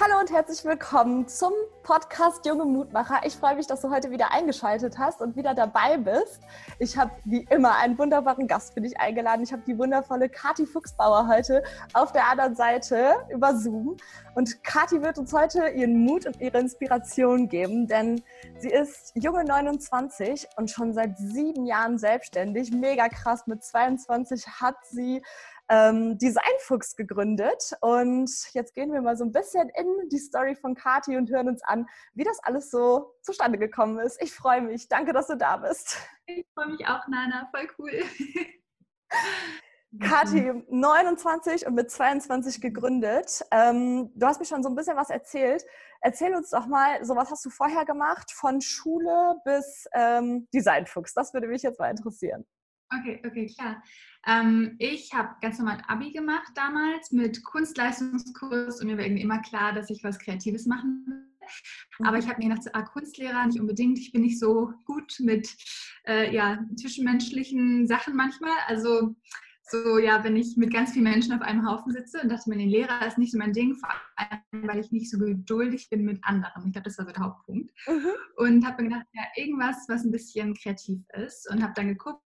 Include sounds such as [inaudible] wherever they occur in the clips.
Hallo und herzlich willkommen zum Podcast Junge Mutmacher. Ich freue mich, dass du heute wieder eingeschaltet hast und wieder dabei bist. Ich habe wie immer einen wunderbaren Gast für dich eingeladen. Ich habe die wundervolle Kati Fuchsbauer heute auf der anderen Seite über Zoom. Und Kati wird uns heute ihren Mut und ihre Inspiration geben, denn sie ist junge 29 und schon seit sieben Jahren selbstständig. Mega krass. Mit 22 hat sie ähm, Designfuchs gegründet. Und jetzt gehen wir mal so ein bisschen in die Story von Kati und hören uns an, wie das alles so zustande gekommen ist. Ich freue mich. Danke, dass du da bist. Ich freue mich auch, Nana. Voll cool. [laughs] Kathi, 29 und mit 22 gegründet. Ähm, du hast mir schon so ein bisschen was erzählt. Erzähl uns doch mal, so was hast du vorher gemacht, von Schule bis ähm, Designfuchs? Das würde mich jetzt mal interessieren. Okay, okay, klar. Ähm, ich habe ganz normal Abi gemacht damals mit Kunstleistungskurs und mir war irgendwie immer klar, dass ich was Kreatives machen will. Aber ich mhm. habe mir gedacht, ah, Kunstlehrer nicht unbedingt. Ich bin nicht so gut mit äh, ja, zwischenmenschlichen Sachen manchmal. Also so, ja, wenn ich mit ganz vielen Menschen auf einem Haufen sitze und dachte mir, den Lehrer ist nicht so mein Ding, vor allem, weil ich nicht so geduldig bin mit anderen. Ich glaube, das war so der Hauptpunkt. Mhm. Und habe mir gedacht, ja, irgendwas, was ein bisschen kreativ ist. Und habe dann geguckt,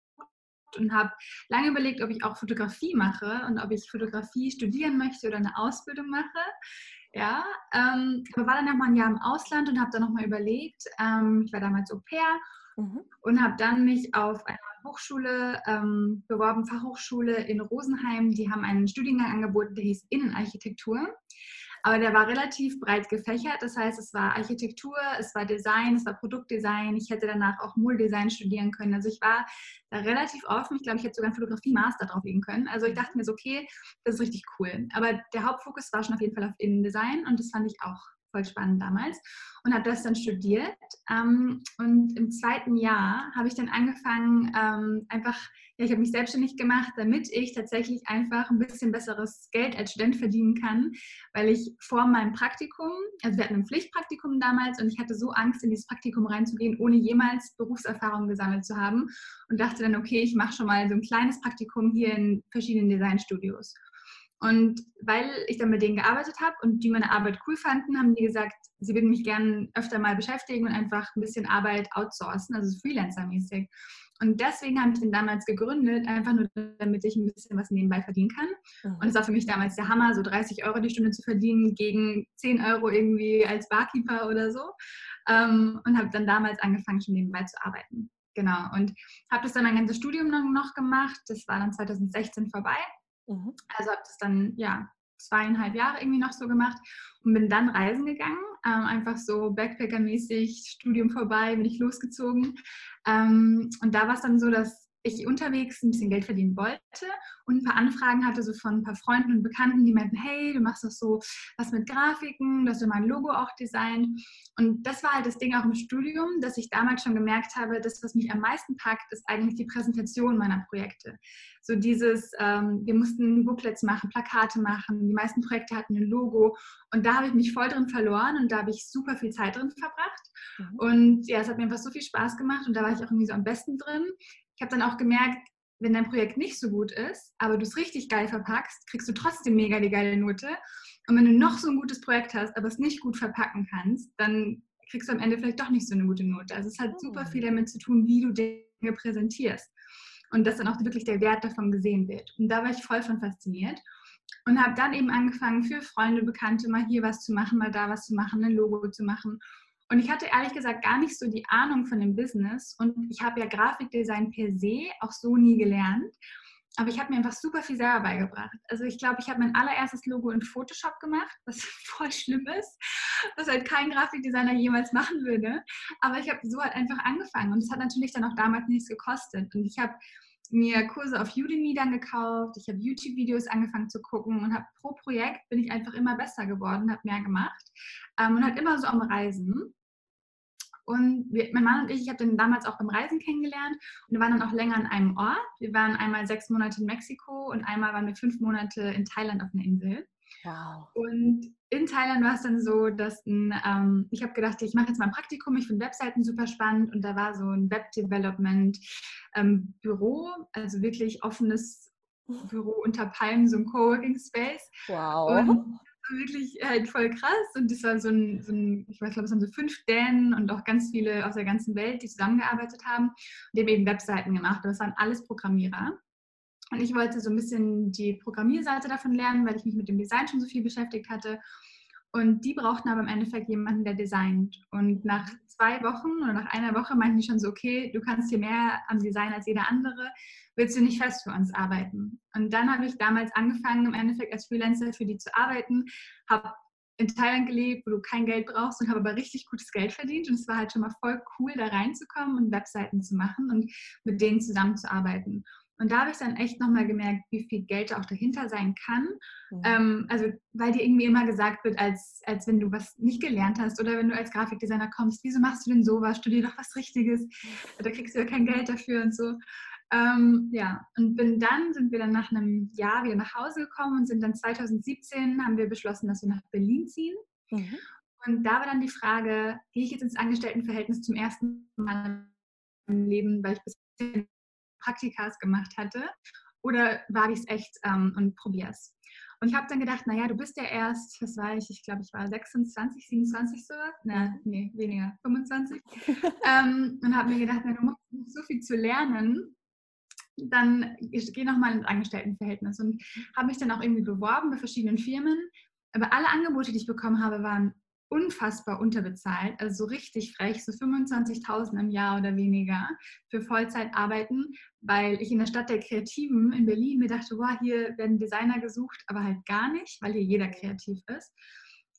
und habe lange überlegt, ob ich auch Fotografie mache und ob ich Fotografie studieren möchte oder eine Ausbildung mache. Ja, ähm, aber war dann noch mal ein Jahr im Ausland und habe dann noch mal überlegt. Ähm, ich war damals Au pair mhm. und habe dann mich auf einer Hochschule ähm, beworben, Fachhochschule in Rosenheim. Die haben einen Studiengang angeboten, der hieß Innenarchitektur. Aber der war relativ breit gefächert. Das heißt, es war Architektur, es war Design, es war Produktdesign. Ich hätte danach auch Modedesign studieren können. Also ich war da relativ offen. Ich glaube, ich hätte sogar einen Fotografie-Master drauflegen können. Also ich dachte mir so, okay, das ist richtig cool. Aber der Hauptfokus war schon auf jeden Fall auf Innendesign und das fand ich auch voll spannend damals und habe das dann studiert. Ähm, und im zweiten Jahr habe ich dann angefangen, ähm, einfach, ja, ich habe mich selbstständig gemacht, damit ich tatsächlich einfach ein bisschen besseres Geld als Student verdienen kann, weil ich vor meinem Praktikum, also wir hatten ein Pflichtpraktikum damals und ich hatte so Angst, in dieses Praktikum reinzugehen, ohne jemals Berufserfahrung gesammelt zu haben und dachte dann, okay, ich mache schon mal so ein kleines Praktikum hier in verschiedenen Designstudios. Und weil ich dann mit denen gearbeitet habe und die meine Arbeit cool fanden, haben die gesagt, sie würden mich gerne öfter mal beschäftigen und einfach ein bisschen Arbeit outsourcen, also Freelancer-mäßig. Und deswegen habe ich den damals gegründet, einfach nur damit ich ein bisschen was nebenbei verdienen kann. Mhm. Und es war für mich damals der Hammer, so 30 Euro die Stunde zu verdienen gegen 10 Euro irgendwie als Barkeeper oder so. Ähm, und habe dann damals angefangen, schon nebenbei zu arbeiten. Genau. Und habe das dann mein ganzes Studium noch gemacht. Das war dann 2016 vorbei. Mhm. Also habe das dann ja zweieinhalb Jahre irgendwie noch so gemacht und bin dann reisen gegangen, ähm, einfach so Backpacker-mäßig, Studium vorbei, bin ich losgezogen. Ähm, und da war es dann so, dass ich unterwegs ein bisschen Geld verdienen wollte und ein paar Anfragen hatte, so von ein paar Freunden und Bekannten, die meinten, hey, du machst doch so was mit Grafiken, dass du mein Logo auch designt. Und das war halt das Ding auch im Studium, dass ich damals schon gemerkt habe, das, was mich am meisten packt, ist eigentlich die Präsentation meiner Projekte. So dieses, ähm, wir mussten Booklets machen, Plakate machen, die meisten Projekte hatten ein Logo und da habe ich mich voll drin verloren und da habe ich super viel Zeit drin verbracht. Mhm. Und ja, es hat mir einfach so viel Spaß gemacht und da war ich auch irgendwie so am besten drin ich habe dann auch gemerkt, wenn dein Projekt nicht so gut ist, aber du es richtig geil verpackst, kriegst du trotzdem mega die geile Note. Und wenn du noch so ein gutes Projekt hast, aber es nicht gut verpacken kannst, dann kriegst du am Ende vielleicht doch nicht so eine gute Note. Also es hat super viel damit zu tun, wie du Dinge präsentierst. Und dass dann auch wirklich der Wert davon gesehen wird. Und da war ich voll von fasziniert. Und habe dann eben angefangen, für Freunde, Bekannte mal hier was zu machen, mal da was zu machen, ein Logo zu machen. Und ich hatte ehrlich gesagt gar nicht so die Ahnung von dem Business. Und ich habe ja Grafikdesign per se auch so nie gelernt. Aber ich habe mir einfach super viel selber beigebracht. Also ich glaube, ich habe mein allererstes Logo in Photoshop gemacht, was [laughs] voll schlimm ist, was halt kein Grafikdesigner jemals machen würde. Aber ich habe so halt einfach angefangen. Und es hat natürlich dann auch damals nichts gekostet. Und ich habe mir Kurse auf Udemy dann gekauft, ich habe YouTube-Videos angefangen zu gucken und habe pro Projekt bin ich einfach immer besser geworden, habe mehr gemacht ähm, und halt immer so am Reisen. Und wir, mein Mann und ich, ich habe den damals auch beim Reisen kennengelernt und wir waren dann auch länger an einem Ort. Wir waren einmal sechs Monate in Mexiko und einmal waren wir fünf Monate in Thailand auf einer Insel. Wow. Und in Thailand war es dann so, dass ein, ähm, ich habe gedacht, ich mache jetzt mal ein Praktikum, ich finde Webseiten super spannend und da war so ein Web-Development ähm, Büro, also wirklich offenes Büro unter Palmen, so ein Coworking Space. Wow. Und wirklich halt voll krass. Und das war so ein, so ein ich glaube, es waren so fünf Dänen und auch ganz viele aus der ganzen Welt, die zusammengearbeitet haben und die haben eben Webseiten gemacht. das waren alles Programmierer. Und ich wollte so ein bisschen die Programmierseite davon lernen, weil ich mich mit dem Design schon so viel beschäftigt hatte. Und die brauchten aber im Endeffekt jemanden, der designt. Und nach zwei Wochen oder nach einer Woche meinten die schon so, okay, du kannst hier mehr am Design als jeder andere, willst du nicht fest für uns arbeiten? Und dann habe ich damals angefangen, im Endeffekt als Freelancer für die zu arbeiten, habe in Thailand gelebt, wo du kein Geld brauchst und habe aber richtig gutes Geld verdient. Und es war halt schon mal voll cool, da reinzukommen und Webseiten zu machen und mit denen zusammenzuarbeiten. Und da habe ich dann echt nochmal gemerkt, wie viel Geld auch dahinter sein kann. Mhm. Ähm, also, weil dir irgendwie immer gesagt wird, als, als wenn du was nicht gelernt hast oder wenn du als Grafikdesigner kommst, wieso machst du denn sowas? Studier doch was Richtiges. Da kriegst du ja kein Geld dafür und so. Ähm, ja, und bin dann, sind wir dann nach einem Jahr wieder nach Hause gekommen und sind dann 2017, haben wir beschlossen, dass wir nach Berlin ziehen. Mhm. Und da war dann die Frage, gehe ich jetzt ins Angestelltenverhältnis zum ersten Mal im Leben, weil ich bisher Praktikas gemacht hatte? Oder wage ich es echt ähm, und probiere es? Und ich habe dann gedacht, naja, du bist ja erst, was war ich, ich glaube, ich war 26, 27 sowas. Na, nee, weniger, 25. [laughs] ähm, und habe mir gedacht, na, du musst so viel zu lernen, dann ich gehe nochmal ins Angestelltenverhältnis und habe mich dann auch irgendwie beworben bei verschiedenen Firmen. Aber alle Angebote, die ich bekommen habe, waren unfassbar unterbezahlt, also so richtig frech, so 25.000 im Jahr oder weniger für Vollzeit arbeiten, weil ich in der Stadt der Kreativen in Berlin mir dachte, wow, hier werden Designer gesucht, aber halt gar nicht, weil hier jeder kreativ ist.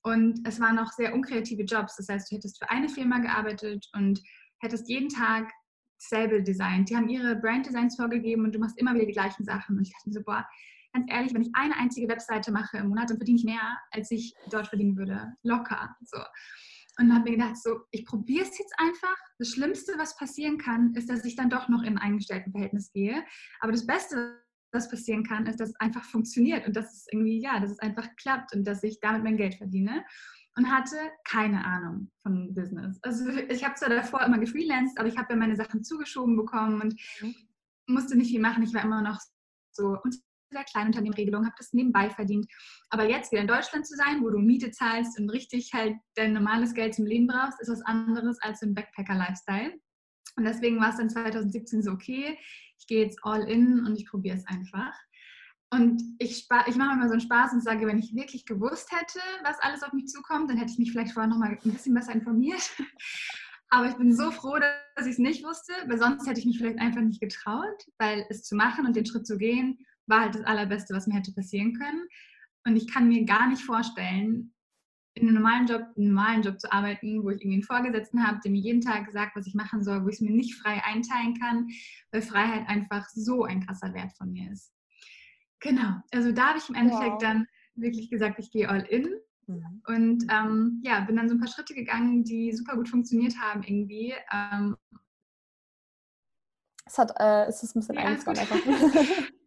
Und es waren auch sehr unkreative Jobs. Das heißt, du hättest für eine Firma gearbeitet und hättest jeden Tag selbe designt. Die haben ihre Brand-Designs vorgegeben und du machst immer wieder die gleichen Sachen. Und ich dachte mir so, boah, ganz ehrlich, wenn ich eine einzige Webseite mache im Monat, dann verdiene ich mehr, als ich dort verdienen würde. Locker. So. Und dann habe ich mir gedacht, so, ich probiere es jetzt einfach. Das Schlimmste, was passieren kann, ist, dass ich dann doch noch in ein Eingestelltenverhältnis gehe. Aber das Beste, was passieren kann, ist, dass es einfach funktioniert und dass es irgendwie, ja, dass es einfach klappt und dass ich damit mein Geld verdiene. Und hatte keine Ahnung von Business. Also ich habe zwar davor immer gefreelanced, aber ich habe ja meine Sachen zugeschoben bekommen und mhm. musste nicht viel machen. Ich war immer noch so der Kleinunternehmenregelung, habe das nebenbei verdient. Aber jetzt wieder in Deutschland zu sein, wo du Miete zahlst und richtig halt dein normales Geld zum Leben brauchst, ist was anderes als im Backpacker-Lifestyle. Und deswegen war es dann 2017 so, okay, ich gehe jetzt all in und ich probiere es einfach. Und ich, ich mache immer so einen Spaß und sage, wenn ich wirklich gewusst hätte, was alles auf mich zukommt, dann hätte ich mich vielleicht vorher nochmal ein bisschen besser informiert. Aber ich bin so froh, dass ich es nicht wusste, weil sonst hätte ich mich vielleicht einfach nicht getraut, weil es zu machen und den Schritt zu gehen, war halt das Allerbeste, was mir hätte passieren können. Und ich kann mir gar nicht vorstellen, in einem normalen Job, einen normalen Job zu arbeiten, wo ich irgendwie einen Vorgesetzten habe, der mir jeden Tag sagt, was ich machen soll, wo ich es mir nicht frei einteilen kann, weil Freiheit einfach so ein krasser Wert von mir ist. Genau, also da habe ich im Endeffekt wow. dann wirklich gesagt, ich gehe all in mhm. und ähm, ja, bin dann so ein paar Schritte gegangen, die super gut funktioniert haben irgendwie. Ähm, es hat, äh, es ist ein bisschen ja, einfach. [laughs]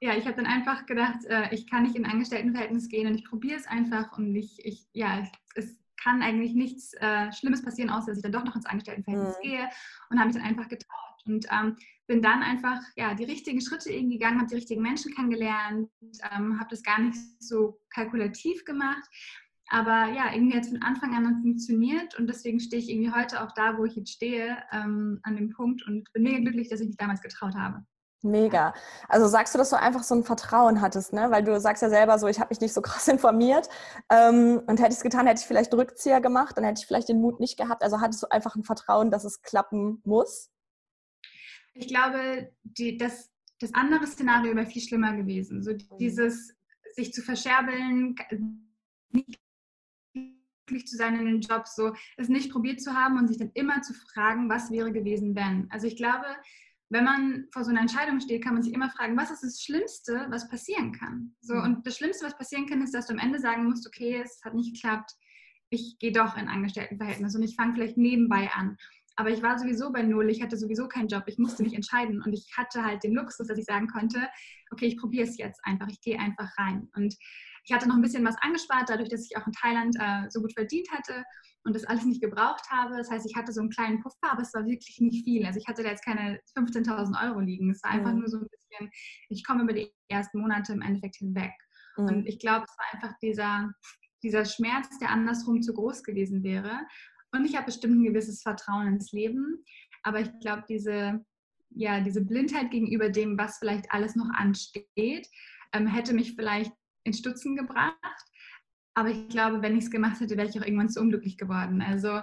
Ja, ich habe dann einfach gedacht, äh, ich kann nicht in Angestelltenverhältnis gehen und ich probiere es einfach und ich, ich ja, es kann eigentlich nichts äh, Schlimmes passieren, außer dass ich dann doch noch ins Angestelltenverhältnis mhm. gehe und habe mich dann einfach getraut und ähm, bin dann einfach ja die richtigen Schritte irgendwie gegangen, habe die richtigen Menschen kennengelernt, ähm, habe das gar nicht so kalkulativ gemacht, aber ja, irgendwie hat es von Anfang an funktioniert und deswegen stehe ich irgendwie heute auch da, wo ich jetzt stehe, ähm, an dem Punkt und bin mega glücklich, dass ich mich damals getraut habe. Mega. Also sagst du, dass du einfach so ein Vertrauen hattest, ne? Weil du sagst ja selber so, ich habe mich nicht so [laughs] krass informiert ähm, und hätte ich es getan, hätte ich vielleicht Rückzieher gemacht, dann hätte ich vielleicht den Mut nicht gehabt. Also hattest du einfach ein Vertrauen, dass es klappen muss? Ich glaube, die, das, das andere Szenario wäre viel schlimmer gewesen. So mhm. dieses sich zu verscherbeln, nicht glücklich zu sein in den Job, so es nicht probiert zu haben und sich dann immer zu fragen, was wäre gewesen, wenn. Also ich glaube, wenn man vor so einer Entscheidung steht, kann man sich immer fragen, was ist das Schlimmste, was passieren kann? So, mhm. und das Schlimmste, was passieren kann, ist, dass du am Ende sagen musst, okay, es hat nicht geklappt, ich gehe doch in Angestelltenverhältnis und ich fange vielleicht nebenbei an. Aber ich war sowieso bei Null, ich hatte sowieso keinen Job, ich musste mich entscheiden und ich hatte halt den Luxus, dass ich sagen konnte, okay, ich probiere es jetzt einfach, ich gehe einfach rein. Und ich hatte noch ein bisschen was angespart, dadurch, dass ich auch in Thailand äh, so gut verdient hatte und das alles nicht gebraucht habe. Das heißt, ich hatte so einen kleinen Puffer, aber es war wirklich nicht viel. Also ich hatte da jetzt keine 15.000 Euro liegen. Es war einfach mhm. nur so ein bisschen, ich komme über die ersten Monate im Endeffekt hinweg. Mhm. Und ich glaube, es war einfach dieser, dieser Schmerz, der andersrum zu groß gewesen wäre. Und ich habe bestimmt ein gewisses Vertrauen ins Leben. Aber ich glaube, diese, ja, diese Blindheit gegenüber dem, was vielleicht alles noch ansteht, ähm, hätte mich vielleicht in Stutzen gebracht. Aber ich glaube, wenn ich es gemacht hätte, wäre ich auch irgendwann zu unglücklich geworden. Also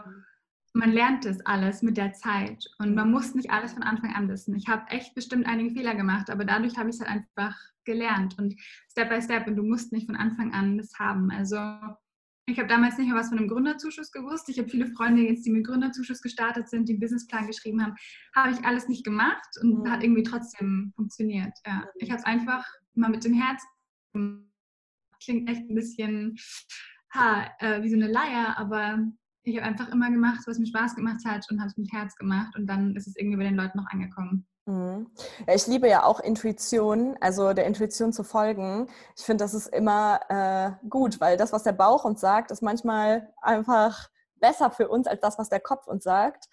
man lernt das alles mit der Zeit und man muss nicht alles von Anfang an wissen. Ich habe echt bestimmt einige Fehler gemacht, aber dadurch habe ich es halt einfach gelernt und Step by Step und du musst nicht von Anfang an das haben. Also ich habe damals nicht mehr was von einem Gründerzuschuss gewusst. Ich habe viele Freunde jetzt, die mit Gründerzuschuss gestartet sind, die einen Businessplan geschrieben haben. Habe ich alles nicht gemacht und mhm. hat irgendwie trotzdem funktioniert. Ja. Ich habe es einfach mal mit dem Herz Klingt echt ein bisschen ha, äh, wie so eine Leier, aber ich habe einfach immer gemacht, was mir Spaß gemacht hat und habe es mit Herz gemacht und dann ist es irgendwie bei den Leuten noch angekommen. Mhm. Ja, ich liebe ja auch Intuition, also der Intuition zu folgen. Ich finde, das ist immer äh, gut, weil das, was der Bauch uns sagt, ist manchmal einfach besser für uns als das, was der Kopf uns sagt.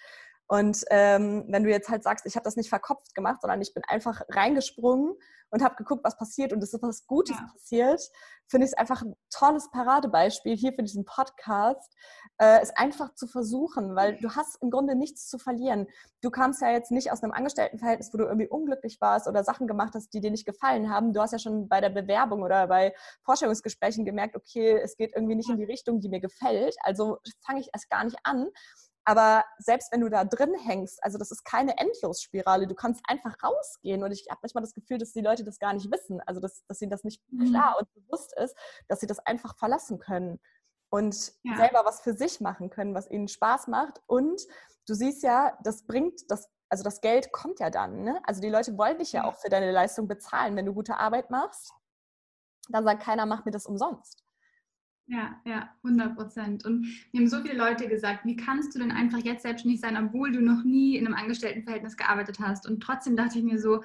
Und ähm, wenn du jetzt halt sagst, ich habe das nicht verkopft gemacht, sondern ich bin einfach reingesprungen und habe geguckt, was passiert und es ist was Gutes ja. passiert, finde ich es einfach ein tolles Paradebeispiel hier für diesen Podcast, äh, es einfach zu versuchen, weil du hast im Grunde nichts zu verlieren. Du kamst ja jetzt nicht aus einem Angestelltenverhältnis, wo du irgendwie unglücklich warst oder Sachen gemacht hast, die dir nicht gefallen haben. Du hast ja schon bei der Bewerbung oder bei Vorstellungsgesprächen gemerkt, okay, es geht irgendwie nicht in die Richtung, die mir gefällt. Also fange ich erst gar nicht an. Aber selbst wenn du da drin hängst, also das ist keine Endlosspirale, du kannst einfach rausgehen. Und ich habe manchmal das Gefühl, dass die Leute das gar nicht wissen, also dass, dass ihnen das nicht mhm. klar und bewusst ist, dass sie das einfach verlassen können und ja. selber was für sich machen können, was ihnen Spaß macht. Und du siehst ja, das bringt das, also das Geld kommt ja dann. Ne? Also die Leute wollen dich ja auch für deine Leistung bezahlen. Wenn du gute Arbeit machst, dann sagt keiner, mach mir das umsonst. Ja, ja, 100 Prozent. Und mir haben so viele Leute gesagt, wie kannst du denn einfach jetzt selbstständig sein, obwohl du noch nie in einem Angestelltenverhältnis gearbeitet hast? Und trotzdem dachte ich mir so,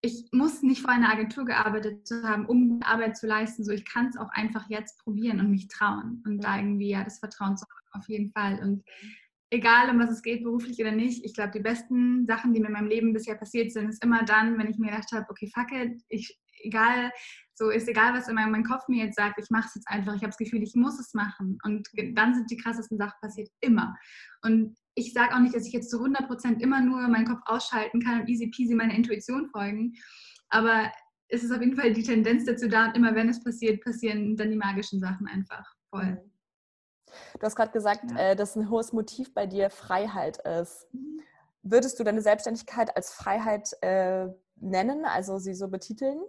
ich muss nicht vor einer Agentur gearbeitet zu haben, um Arbeit zu leisten. So, ich kann es auch einfach jetzt probieren und mich trauen. Und da irgendwie ja das Vertrauen zu haben, auf jeden Fall. Und egal, um was es geht, beruflich oder nicht, ich glaube, die besten Sachen, die mir in meinem Leben bisher passiert sind, ist immer dann, wenn ich mir gedacht habe, okay, fuck it, ich, egal, so ist egal, was in meinem Kopf mir jetzt sagt, ich mache es jetzt einfach. Ich habe das Gefühl, ich muss es machen. Und dann sind die krassesten Sachen passiert immer. Und ich sage auch nicht, dass ich jetzt zu 100 Prozent immer nur meinen Kopf ausschalten kann und easy peasy meiner Intuition folgen. Aber es ist auf jeden Fall die Tendenz dazu da und immer wenn es passiert, passieren dann die magischen Sachen einfach voll. Mhm. Du hast gerade gesagt, ja. äh, dass ein hohes Motiv bei dir Freiheit ist. Mhm. Würdest du deine Selbstständigkeit als Freiheit äh, nennen, also sie so betiteln?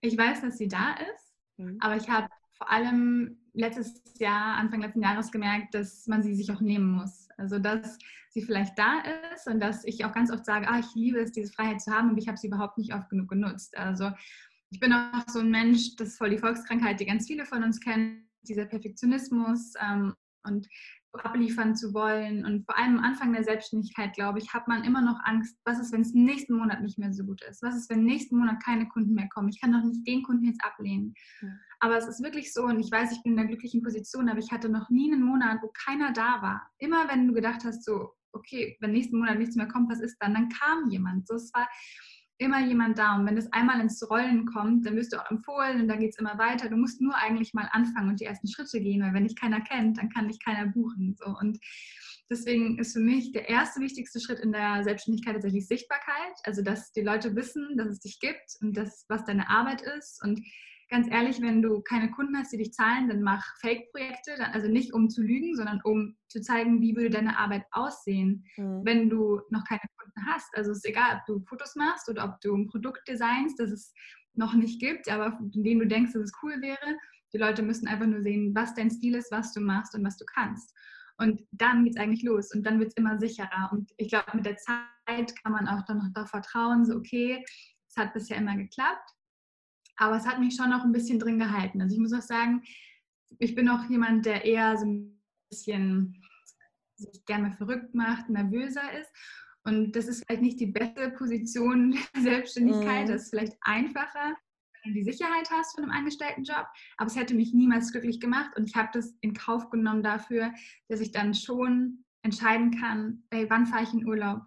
Ich weiß, dass sie da ist, mhm. aber ich habe vor allem letztes Jahr, Anfang letzten Jahres gemerkt, dass man sie sich auch nehmen muss. Also dass sie vielleicht da ist und dass ich auch ganz oft sage, ah, ich liebe es, diese Freiheit zu haben und ich habe sie überhaupt nicht oft genug genutzt. Also ich bin auch so ein Mensch, das ist voll die Volkskrankheit, die ganz viele von uns kennen, dieser Perfektionismus ähm, und abliefern zu wollen. Und vor allem am Anfang der Selbstständigkeit, glaube ich, hat man immer noch Angst, was ist, wenn es nächsten Monat nicht mehr so gut ist? Was ist, wenn nächsten Monat keine Kunden mehr kommen? Ich kann doch nicht den Kunden jetzt ablehnen. Ja. Aber es ist wirklich so, und ich weiß, ich bin in einer glücklichen Position, aber ich hatte noch nie einen Monat, wo keiner da war. Immer wenn du gedacht hast, so, okay, wenn nächsten Monat nichts mehr kommt, was ist dann? Dann kam jemand. So, es war immer jemand da. Und wenn das einmal ins Rollen kommt, dann wirst du auch empfohlen und dann geht es immer weiter. Du musst nur eigentlich mal anfangen und die ersten Schritte gehen, weil wenn dich keiner kennt, dann kann dich keiner buchen. So. Und deswegen ist für mich der erste wichtigste Schritt in der Selbstständigkeit tatsächlich Sichtbarkeit. Also, dass die Leute wissen, dass es dich gibt und das, was deine Arbeit ist. Und ganz ehrlich, wenn du keine Kunden hast, die dich zahlen, dann mach Fake-Projekte, also nicht um zu lügen, sondern um zu zeigen, wie würde deine Arbeit aussehen, mhm. wenn du noch keine Kunden hast. Also es ist egal, ob du Fotos machst oder ob du ein Produkt designst, das es noch nicht gibt, aber in dem du denkst, dass es cool wäre. Die Leute müssen einfach nur sehen, was dein Stil ist, was du machst und was du kannst. Und dann geht es eigentlich los und dann wird es immer sicherer. Und ich glaube, mit der Zeit kann man auch dann noch darauf vertrauen, so okay, es hat bisher immer geklappt aber es hat mich schon noch ein bisschen drin gehalten. Also ich muss auch sagen, ich bin auch jemand, der eher so ein bisschen sich gerne verrückt macht, nervöser ist. Und das ist vielleicht nicht die beste Position [laughs] der Selbstständigkeit. Mm. Das ist vielleicht einfacher, wenn du die Sicherheit hast von einem Angestelltenjob. Aber es hätte mich niemals glücklich gemacht. Und ich habe das in Kauf genommen dafür, dass ich dann schon entscheiden kann, ey, wann fahre ich in Urlaub?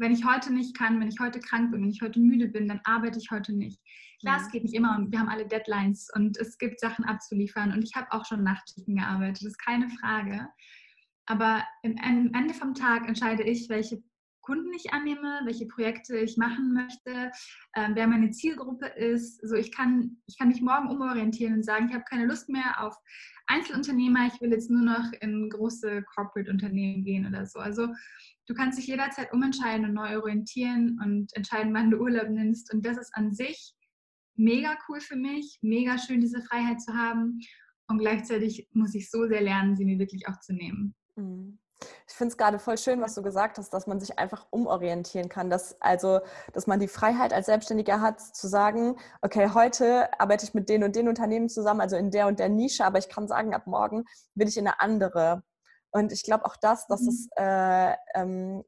Wenn ich heute nicht kann, wenn ich heute krank bin, wenn ich heute müde bin, dann arbeite ich heute nicht. Klar, es geht nicht immer und wir haben alle Deadlines und es gibt Sachen abzuliefern und ich habe auch schon Nachtschichten gearbeitet, das ist keine Frage. Aber im Ende vom Tag entscheide ich, welche Kunden ich annehme, welche Projekte ich machen möchte, ähm, wer meine Zielgruppe ist. So, ich kann, ich kann mich morgen umorientieren und sagen, ich habe keine Lust mehr auf Einzelunternehmer, ich will jetzt nur noch in große Corporate-Unternehmen gehen oder so. Also du kannst dich jederzeit umentscheiden und neu orientieren und entscheiden, wann du Urlaub nimmst. Und das ist an sich mega cool für mich, mega schön, diese Freiheit zu haben. Und gleichzeitig muss ich so sehr lernen, sie mir wirklich auch zu nehmen. Mhm. Ich finde es gerade voll schön, was du gesagt hast, dass man sich einfach umorientieren kann. Dass, also, dass man die Freiheit als Selbstständiger hat, zu sagen, okay, heute arbeite ich mit den und den Unternehmen zusammen, also in der und der Nische, aber ich kann sagen, ab morgen will ich in eine andere. Und ich glaube auch das, dass mhm. es äh, ähm,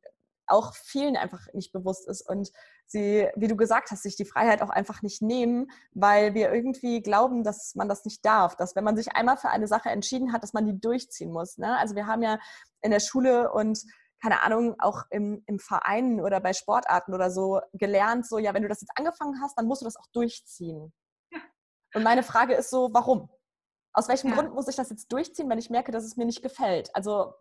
auch vielen einfach nicht bewusst ist und sie, wie du gesagt hast, sich die Freiheit auch einfach nicht nehmen, weil wir irgendwie glauben, dass man das nicht darf, dass wenn man sich einmal für eine Sache entschieden hat, dass man die durchziehen muss. Ne? Also wir haben ja in der Schule und keine Ahnung, auch im, im Verein oder bei Sportarten oder so gelernt, so, ja, wenn du das jetzt angefangen hast, dann musst du das auch durchziehen. Ja. Und meine Frage ist so, warum? Aus welchem ja. Grund muss ich das jetzt durchziehen, wenn ich merke, dass es mir nicht gefällt? Also,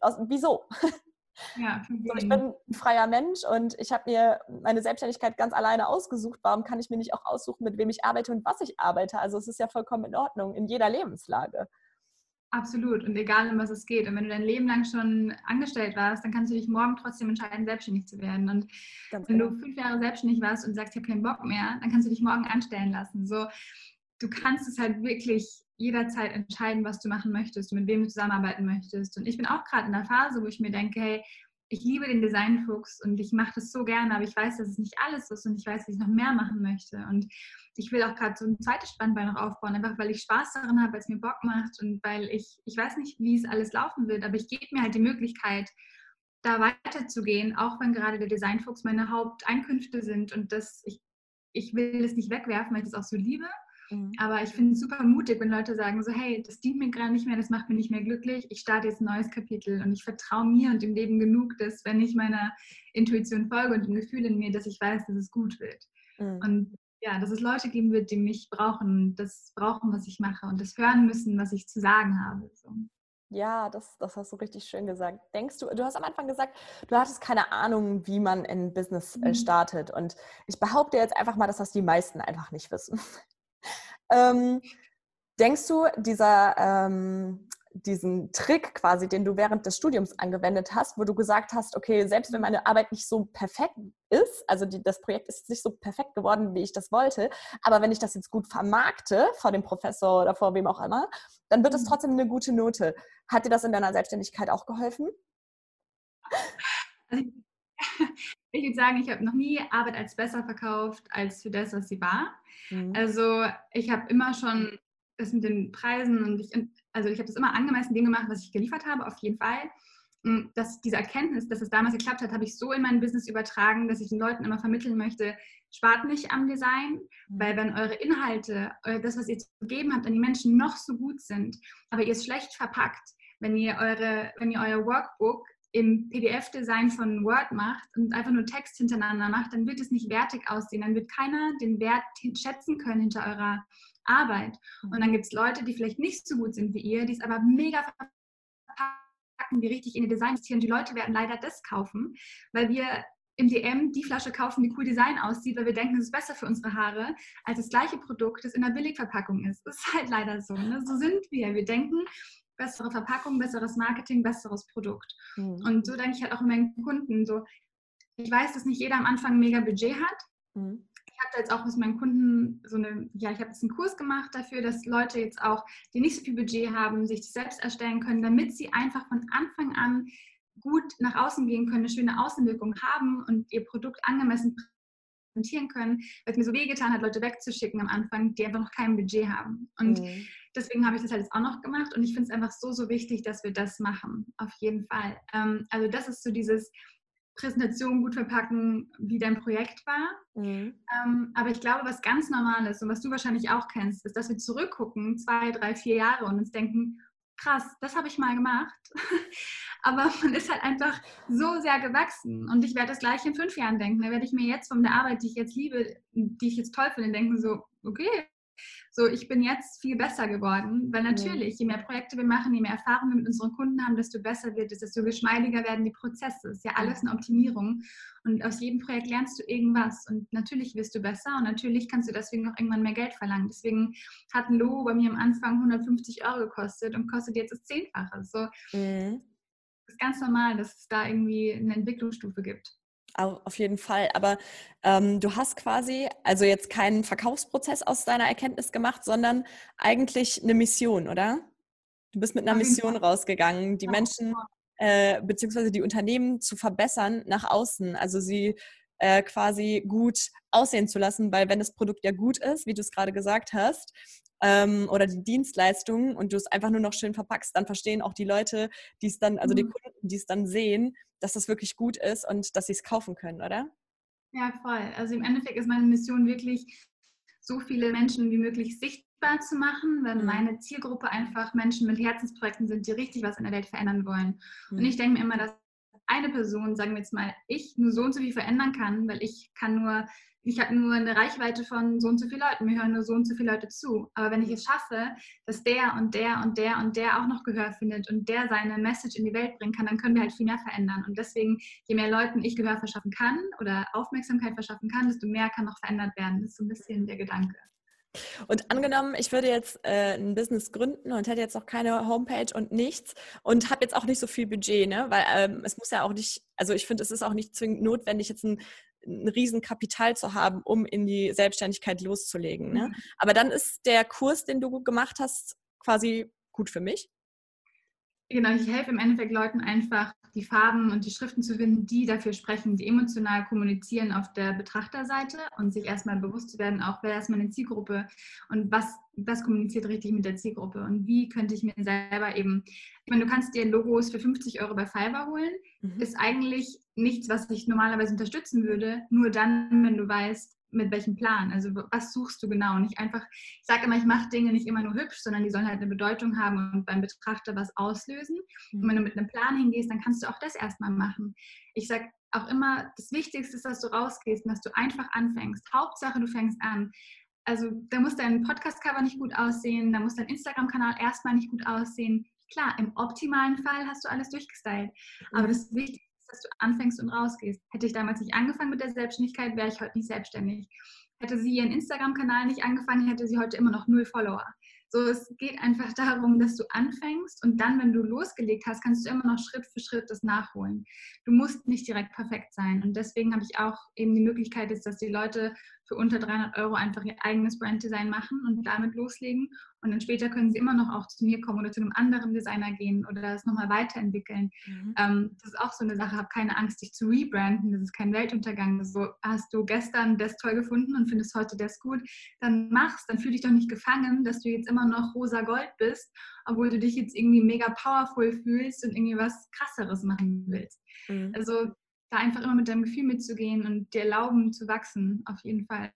aus, wieso? [laughs] Ja, so, ich bin ein freier Mensch und ich habe mir meine Selbstständigkeit ganz alleine ausgesucht. Warum kann ich mir nicht auch aussuchen, mit wem ich arbeite und was ich arbeite? Also es ist ja vollkommen in Ordnung in jeder Lebenslage. Absolut und egal, um was es geht. Und wenn du dein Leben lang schon angestellt warst, dann kannst du dich morgen trotzdem entscheiden, selbstständig zu werden. Und Ganz wenn genau. du fünf Jahre selbstständig warst und sagst, ich habe keinen Bock mehr, dann kannst du dich morgen anstellen lassen. So, du kannst es halt wirklich jederzeit entscheiden, was du machen möchtest mit wem du zusammenarbeiten möchtest. Und ich bin auch gerade in der Phase, wo ich mir denke, hey, ich liebe den Designfuchs und ich mache das so gerne, aber ich weiß, dass es nicht alles ist und ich weiß, dass ich noch mehr machen möchte. Und ich will auch gerade so ein zweites Standbein noch aufbauen, einfach weil ich Spaß daran habe, weil es mir Bock macht und weil ich, ich weiß nicht, wie es alles laufen wird, aber ich gebe mir halt die Möglichkeit, da weiterzugehen, auch wenn gerade der Designfuchs meine Haupteinkünfte sind und das, ich, ich will es nicht wegwerfen, weil ich das auch so liebe Mhm. Aber ich finde es super mutig, wenn Leute sagen so, hey, das dient mir gerade nicht mehr, das macht mich nicht mehr glücklich, ich starte jetzt ein neues Kapitel und ich vertraue mir und dem Leben genug, dass wenn ich meiner Intuition folge und dem Gefühl in mir, dass ich weiß, dass es gut wird. Mhm. Und ja, dass es Leute geben wird, die mich brauchen, das brauchen, was ich mache und das hören müssen, was ich zu sagen habe. So. Ja, das, das hast du richtig schön gesagt. Denkst du, du hast am Anfang gesagt, du hattest keine Ahnung, wie man ein Business äh, mhm. startet. Und ich behaupte jetzt einfach mal, dass das die meisten einfach nicht wissen. Ähm, denkst du, dieser, ähm, diesen Trick quasi, den du während des Studiums angewendet hast, wo du gesagt hast, okay, selbst wenn meine Arbeit nicht so perfekt ist, also die, das Projekt ist nicht so perfekt geworden, wie ich das wollte, aber wenn ich das jetzt gut vermarkte vor dem Professor oder vor wem auch immer, dann wird es mhm. trotzdem eine gute Note. Hat dir das in deiner Selbstständigkeit auch geholfen? [laughs] Ich würde sagen, ich habe noch nie Arbeit als besser verkauft als für das, was sie war. Mhm. Also ich habe immer schon das mit den Preisen und ich, also ich habe das immer angemessen dem gemacht, was ich geliefert habe, auf jeden Fall. Und dass diese Erkenntnis, dass es damals geklappt hat, habe ich so in mein Business übertragen, dass ich den Leuten immer vermitteln möchte, spart nicht am Design, mhm. weil wenn eure Inhalte, das, was ihr zu geben habt, an die Menschen noch so gut sind, aber ihr es schlecht verpackt, wenn ihr, eure, wenn ihr euer Workbook im PDF-Design von Word macht und einfach nur Text hintereinander macht, dann wird es nicht wertig aussehen. Dann wird keiner den Wert schätzen können hinter eurer Arbeit. Und dann gibt es Leute, die vielleicht nicht so gut sind wie ihr, die es aber mega verpacken, die richtig in ihr Design investieren. Die Leute werden leider das kaufen, weil wir im DM die Flasche kaufen, die cool Design aussieht, weil wir denken, es ist besser für unsere Haare, als das gleiche Produkt, das in einer Billigverpackung ist. Das [laughs] ist halt leider so. Ne? So sind wir. Wir denken, bessere Verpackung, besseres Marketing, besseres Produkt. Mhm. Und so denke ich halt auch in meinen Kunden. So, ich weiß, dass nicht jeder am Anfang ein mega Budget hat. Mhm. Ich habe jetzt auch mit meinen Kunden so eine, ja, ich habe jetzt einen Kurs gemacht dafür, dass Leute jetzt auch, die nicht so viel Budget haben, sich das selbst erstellen können, damit sie einfach von Anfang an gut nach außen gehen können, eine schöne Außenwirkung haben und ihr Produkt angemessen präsentieren können, weil es mir so wehgetan hat, Leute wegzuschicken am Anfang, die einfach noch kein Budget haben. Und mhm. Deswegen habe ich das halt jetzt auch noch gemacht und ich finde es einfach so, so wichtig, dass wir das machen, auf jeden Fall. Ähm, also das ist so dieses Präsentation gut verpacken, wie dein Projekt war. Mhm. Ähm, aber ich glaube, was ganz normal ist und was du wahrscheinlich auch kennst, ist, dass wir zurückgucken, zwei, drei, vier Jahre und uns denken, krass, das habe ich mal gemacht. [laughs] aber man ist halt einfach so sehr gewachsen. Und ich werde das gleich in fünf Jahren denken. Da werde ich mir jetzt von der Arbeit, die ich jetzt liebe, die ich jetzt toll finde, denken, so, okay, so, ich bin jetzt viel besser geworden, weil natürlich, je mehr Projekte wir machen, je mehr Erfahrung wir mit unseren Kunden haben, desto besser wird es, desto geschmeidiger werden die Prozesse. Es ist ja alles eine Optimierung. Und aus jedem Projekt lernst du irgendwas. Und natürlich wirst du besser und natürlich kannst du deswegen auch irgendwann mehr Geld verlangen. Deswegen hat ein Logo bei mir am Anfang 150 Euro gekostet und kostet jetzt das Zehnfache. So, mhm. Das ist ganz normal, dass es da irgendwie eine Entwicklungsstufe gibt. Auf jeden Fall. Aber ähm, du hast quasi also jetzt keinen Verkaufsprozess aus deiner Erkenntnis gemacht, sondern eigentlich eine Mission, oder? Du bist mit einer Mission rausgegangen, die Menschen äh, beziehungsweise die Unternehmen zu verbessern nach außen. Also sie äh, quasi gut aussehen zu lassen, weil wenn das Produkt ja gut ist, wie du es gerade gesagt hast, ähm, oder die Dienstleistung und du es einfach nur noch schön verpackst, dann verstehen auch die Leute, die es dann, also die mhm. Kunden, die es dann sehen, dass das wirklich gut ist und dass sie es kaufen können, oder? Ja, voll. Also im Endeffekt ist meine Mission wirklich, so viele Menschen wie möglich sichtbar zu machen, weil mhm. meine Zielgruppe einfach Menschen mit Herzensprojekten sind, die richtig was in der Welt verändern wollen. Mhm. Und ich denke mir immer, dass eine Person, sagen wir jetzt mal, ich nur so und so viel verändern kann, weil ich kann nur ich habe nur eine Reichweite von so und so vielen Leuten, mir hören nur so und so viele Leute zu. Aber wenn ich es schaffe, dass der und der und der und der auch noch Gehör findet und der seine Message in die Welt bringen kann, dann können wir halt viel mehr verändern. Und deswegen, je mehr Leuten ich Gehör verschaffen kann oder Aufmerksamkeit verschaffen kann, desto mehr kann noch verändert werden. Das ist so ein bisschen der Gedanke. Und angenommen, ich würde jetzt äh, ein Business gründen und hätte jetzt noch keine Homepage und nichts und habe jetzt auch nicht so viel Budget, ne? Weil ähm, es muss ja auch nicht, also ich finde, es ist auch nicht zwingend notwendig, jetzt ein ein Riesenkapital zu haben, um in die Selbstständigkeit loszulegen. Ne? Mhm. Aber dann ist der Kurs, den du gemacht hast, quasi gut für mich. Genau, ich helfe im Endeffekt Leuten einfach, die Farben und die Schriften zu finden, die dafür sprechen, die emotional kommunizieren auf der Betrachterseite und sich erstmal bewusst zu werden, auch wer ist meine Zielgruppe und was, was kommuniziert richtig mit der Zielgruppe und wie könnte ich mir selber eben, ich meine, du kannst dir Logos für 50 Euro bei Fiverr holen, mhm. ist eigentlich nichts, was ich normalerweise unterstützen würde, nur dann, wenn du weißt, mit welchem Plan? Also was suchst du genau? Nicht einfach, ich sage immer, ich mache Dinge nicht immer nur hübsch, sondern die sollen halt eine Bedeutung haben und beim Betrachter was auslösen. Und wenn du mit einem Plan hingehst, dann kannst du auch das erstmal machen. Ich sage auch immer, das Wichtigste ist, dass du rausgehst und dass du einfach anfängst. Hauptsache, du fängst an. Also da muss dein Podcast-Cover nicht gut aussehen, da muss dein Instagram-Kanal erstmal nicht gut aussehen. Klar, im optimalen Fall hast du alles durchgestylt. Aber das Wichtigste dass du anfängst und rausgehst. Hätte ich damals nicht angefangen mit der Selbstständigkeit, wäre ich heute nicht selbstständig. Hätte sie ihren Instagram-Kanal nicht angefangen, hätte sie heute immer noch null Follower. So, es geht einfach darum, dass du anfängst und dann, wenn du losgelegt hast, kannst du immer noch Schritt für Schritt das nachholen. Du musst nicht direkt perfekt sein. Und deswegen habe ich auch eben die Möglichkeit, dass die Leute für unter 300 Euro einfach ihr eigenes Branddesign machen und damit loslegen. Und dann später können sie immer noch auch zu mir kommen oder zu einem anderen Designer gehen oder es nochmal weiterentwickeln. Mhm. Ähm, das ist auch so eine Sache. Hab keine Angst, dich zu rebranden. Das ist kein Weltuntergang. So hast du gestern das toll gefunden und findest heute das gut, dann mach's. Dann fühl dich doch nicht gefangen, dass du jetzt immer noch rosa Gold bist, obwohl du dich jetzt irgendwie mega powerful fühlst und irgendwie was krasseres machen willst. Mhm. Also da einfach immer mit deinem Gefühl mitzugehen und dir erlauben zu wachsen, auf jeden Fall.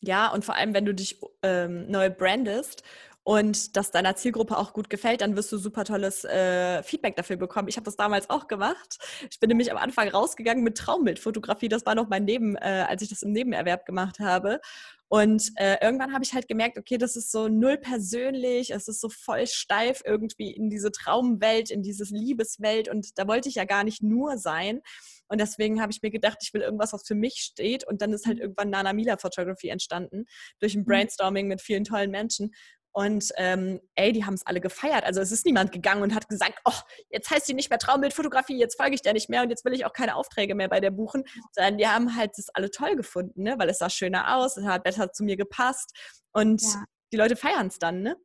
Ja, und vor allem, wenn du dich ähm, neu brandest und das deiner Zielgruppe auch gut gefällt, dann wirst du super tolles äh, Feedback dafür bekommen. Ich habe das damals auch gemacht. Ich bin nämlich am Anfang rausgegangen mit Traumbildfotografie. Das war noch mein Neben, äh, als ich das im Nebenerwerb gemacht habe. Und äh, irgendwann habe ich halt gemerkt, okay, das ist so null persönlich, es ist so voll steif irgendwie in diese Traumwelt, in diese Liebeswelt und da wollte ich ja gar nicht nur sein. Und deswegen habe ich mir gedacht, ich will irgendwas, was für mich steht. Und dann ist halt irgendwann Nana Mila Photography entstanden, durch ein mhm. Brainstorming mit vielen tollen Menschen. Und ähm, ey, die haben es alle gefeiert. Also es ist niemand gegangen und hat gesagt, oh, jetzt heißt sie nicht mehr Traumbildfotografie, jetzt folge ich der nicht mehr und jetzt will ich auch keine Aufträge mehr bei der buchen. Sondern die haben halt das alle toll gefunden, ne? weil es sah schöner aus, es hat besser zu mir gepasst. Und ja. die Leute feiern es dann, ne?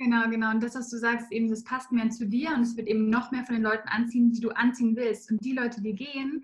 Genau, genau. Und das, was du sagst, eben, das passt mehr zu dir und es wird eben noch mehr von den Leuten anziehen, die du anziehen willst. Und die Leute, die gehen,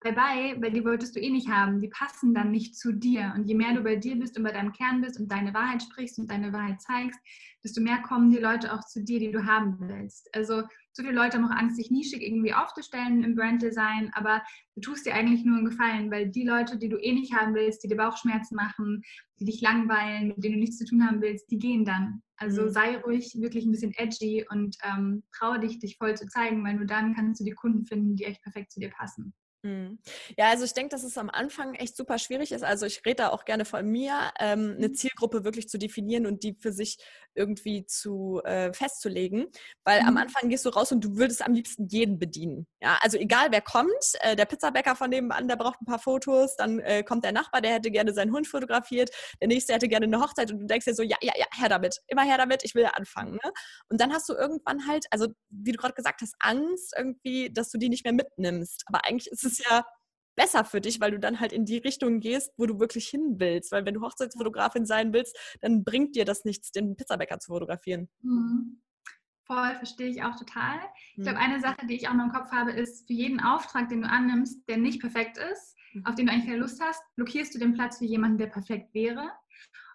bye bye, weil die wolltest du eh nicht haben. Die passen dann nicht zu dir. Und je mehr du bei dir bist und bei deinem Kern bist und deine Wahrheit sprichst und deine Wahrheit zeigst, desto mehr kommen die Leute auch zu dir, die du haben willst. Also so viele Leute haben auch Angst, sich nischig irgendwie aufzustellen im Branddesign, aber du tust dir eigentlich nur einen Gefallen, weil die Leute, die du eh nicht haben willst, die dir Bauchschmerzen machen, die dich langweilen, mit denen du nichts zu tun haben willst, die gehen dann. Also mhm. sei ruhig wirklich ein bisschen edgy und ähm, traue dich, dich voll zu zeigen, weil nur dann kannst du die Kunden finden, die echt perfekt zu dir passen. Mhm. Ja, also ich denke, dass es am Anfang echt super schwierig ist. Also ich rede da auch gerne von mir, ähm, eine mhm. Zielgruppe wirklich zu definieren und die für sich irgendwie zu äh, festzulegen. Weil mhm. am Anfang gehst du raus und du würdest am liebsten jeden bedienen. Ja, also egal wer kommt, äh, der Pizzabäcker von nebenan, der braucht ein paar Fotos, dann äh, kommt der Nachbar, der hätte gerne seinen Hund fotografiert, der nächste hätte gerne eine Hochzeit und du denkst dir so, ja, ja, ja, her damit, immer her damit, ich will anfangen. Ne? Und dann hast du irgendwann halt, also wie du gerade gesagt hast, Angst irgendwie, dass du die nicht mehr mitnimmst. Aber eigentlich ist es es ja besser für dich, weil du dann halt in die Richtung gehst, wo du wirklich hin willst. Weil wenn du Hochzeitsfotografin sein willst, dann bringt dir das nichts, den Pizzabäcker zu fotografieren. Mhm. Voll, verstehe ich auch total. Ich glaube, mhm. eine Sache, die ich auch noch im Kopf habe, ist, für jeden Auftrag, den du annimmst, der nicht perfekt ist, mhm. auf den du eigentlich keine Lust hast, blockierst du den Platz für jemanden, der perfekt wäre.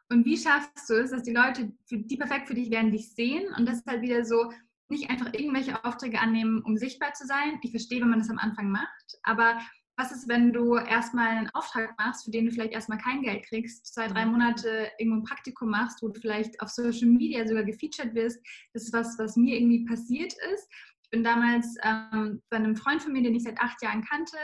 Und wie schaffst du es, dass die Leute, die perfekt für dich werden, dich sehen? Und das ist halt wieder so, nicht einfach irgendwelche Aufträge annehmen, um sichtbar zu sein. Ich verstehe, wenn man das am Anfang macht, aber was ist, wenn du erstmal einen Auftrag machst, für den du vielleicht erstmal kein Geld kriegst, zwei, drei mhm. Monate irgendwo ein Praktikum machst, wo du vielleicht auf Social Media sogar gefeatured wirst? Das ist was, was mir irgendwie passiert ist. Ich bin damals ähm, bei einem Freund von mir, den ich seit acht Jahren kannte,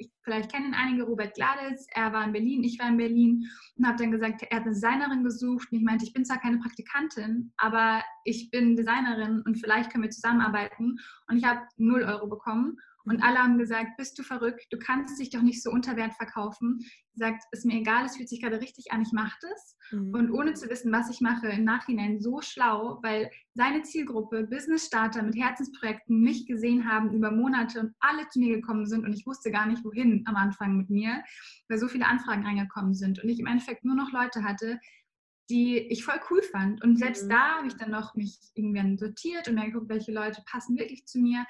ich, vielleicht kennen einige Robert Gladitz, er war in Berlin, ich war in Berlin und habe dann gesagt, er hat eine Designerin gesucht und ich meinte, ich bin zwar keine Praktikantin, aber ich bin Designerin und vielleicht können wir zusammenarbeiten und ich habe 0 Euro bekommen und alle haben gesagt, bist du verrückt, du kannst dich doch nicht so unter Wert verkaufen. Sagt, ist mir egal, es fühlt sich gerade richtig an, ich mache das. Mhm. Und ohne zu wissen, was ich mache, im Nachhinein so schlau, weil seine Zielgruppe, Business-Starter mit Herzensprojekten, mich gesehen haben über Monate und alle zu mir gekommen sind und ich wusste gar nicht, wohin am Anfang mit mir, weil so viele Anfragen reingekommen sind und ich im Endeffekt nur noch Leute hatte, die ich voll cool fand. Und selbst mhm. da habe ich dann noch mich irgendwann sortiert und dann geguckt, welche Leute passen wirklich zu mir.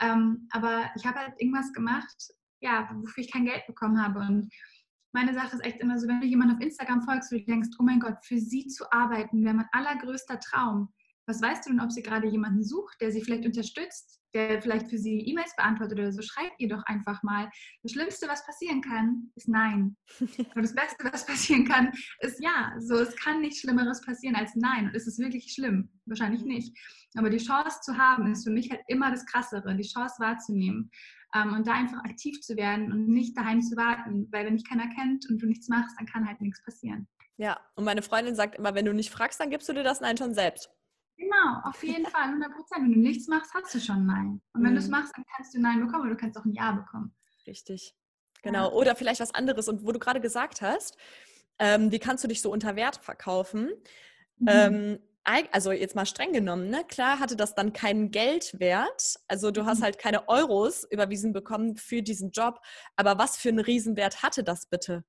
Ähm, aber ich habe halt irgendwas gemacht, ja, wofür ich kein Geld bekommen habe. Und meine Sache ist echt immer so, wenn du jemanden auf Instagram folgst und du denkst, oh mein Gott, für sie zu arbeiten wäre mein allergrößter Traum. Was weißt du denn, ob sie gerade jemanden sucht, der sie vielleicht unterstützt, der vielleicht für sie E-Mails beantwortet oder so? Schreibt ihr doch einfach mal. Das Schlimmste, was passieren kann, ist Nein. Und das Beste, was passieren kann, ist Ja. So, es kann nichts Schlimmeres passieren als Nein. Und ist es wirklich schlimm? Wahrscheinlich nicht. Aber die Chance zu haben, ist für mich halt immer das Krassere, die Chance wahrzunehmen ähm, und da einfach aktiv zu werden und nicht daheim zu warten, weil wenn dich keiner kennt und du nichts machst, dann kann halt nichts passieren. Ja, und meine Freundin sagt immer, wenn du nicht fragst, dann gibst du dir das Nein schon selbst. Genau, auf jeden Fall, 100 Prozent. Wenn du nichts machst, hast du schon Nein. Und wenn mhm. du es machst, dann kannst du Nein bekommen, aber du kannst auch ein Ja bekommen. Richtig. Genau. Ja. Oder vielleicht was anderes. Und wo du gerade gesagt hast, ähm, wie kannst du dich so unter Wert verkaufen? Mhm. Ähm, also jetzt mal streng genommen, ne? klar hatte das dann keinen Geldwert. Also du hast mhm. halt keine Euros überwiesen bekommen für diesen Job. Aber was für einen Riesenwert hatte das bitte?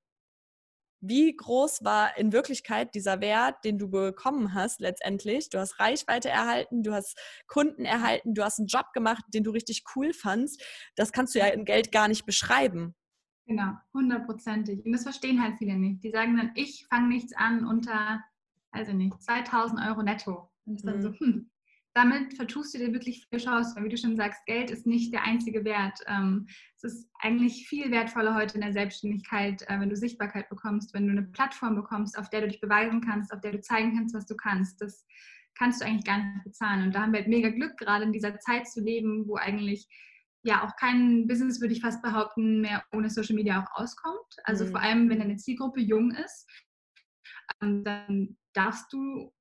Wie groß war in Wirklichkeit dieser Wert, den du bekommen hast letztendlich? Du hast Reichweite erhalten, du hast Kunden erhalten, du hast einen Job gemacht, den du richtig cool fandst. Das kannst du ja in Geld gar nicht beschreiben. Genau, hundertprozentig. Und das verstehen halt viele nicht. Die sagen dann, ich fange nichts an unter also nicht, 2000 Euro netto. Und ist dann mhm. so, hm, damit vertust du dir wirklich viel Chance, weil wie du schon sagst, Geld ist nicht der einzige Wert. Ähm, es ist eigentlich viel wertvoller heute in der Selbstständigkeit, äh, wenn du Sichtbarkeit bekommst, wenn du eine Plattform bekommst, auf der du dich beweisen kannst, auf der du zeigen kannst, was du kannst. Das kannst du eigentlich gar nicht bezahlen. Und da haben wir halt mega Glück, gerade in dieser Zeit zu leben, wo eigentlich ja auch kein Business, würde ich fast behaupten, mehr ohne Social Media auch auskommt. Also mhm. vor allem, wenn deine Zielgruppe jung ist, ähm, dann darfst du,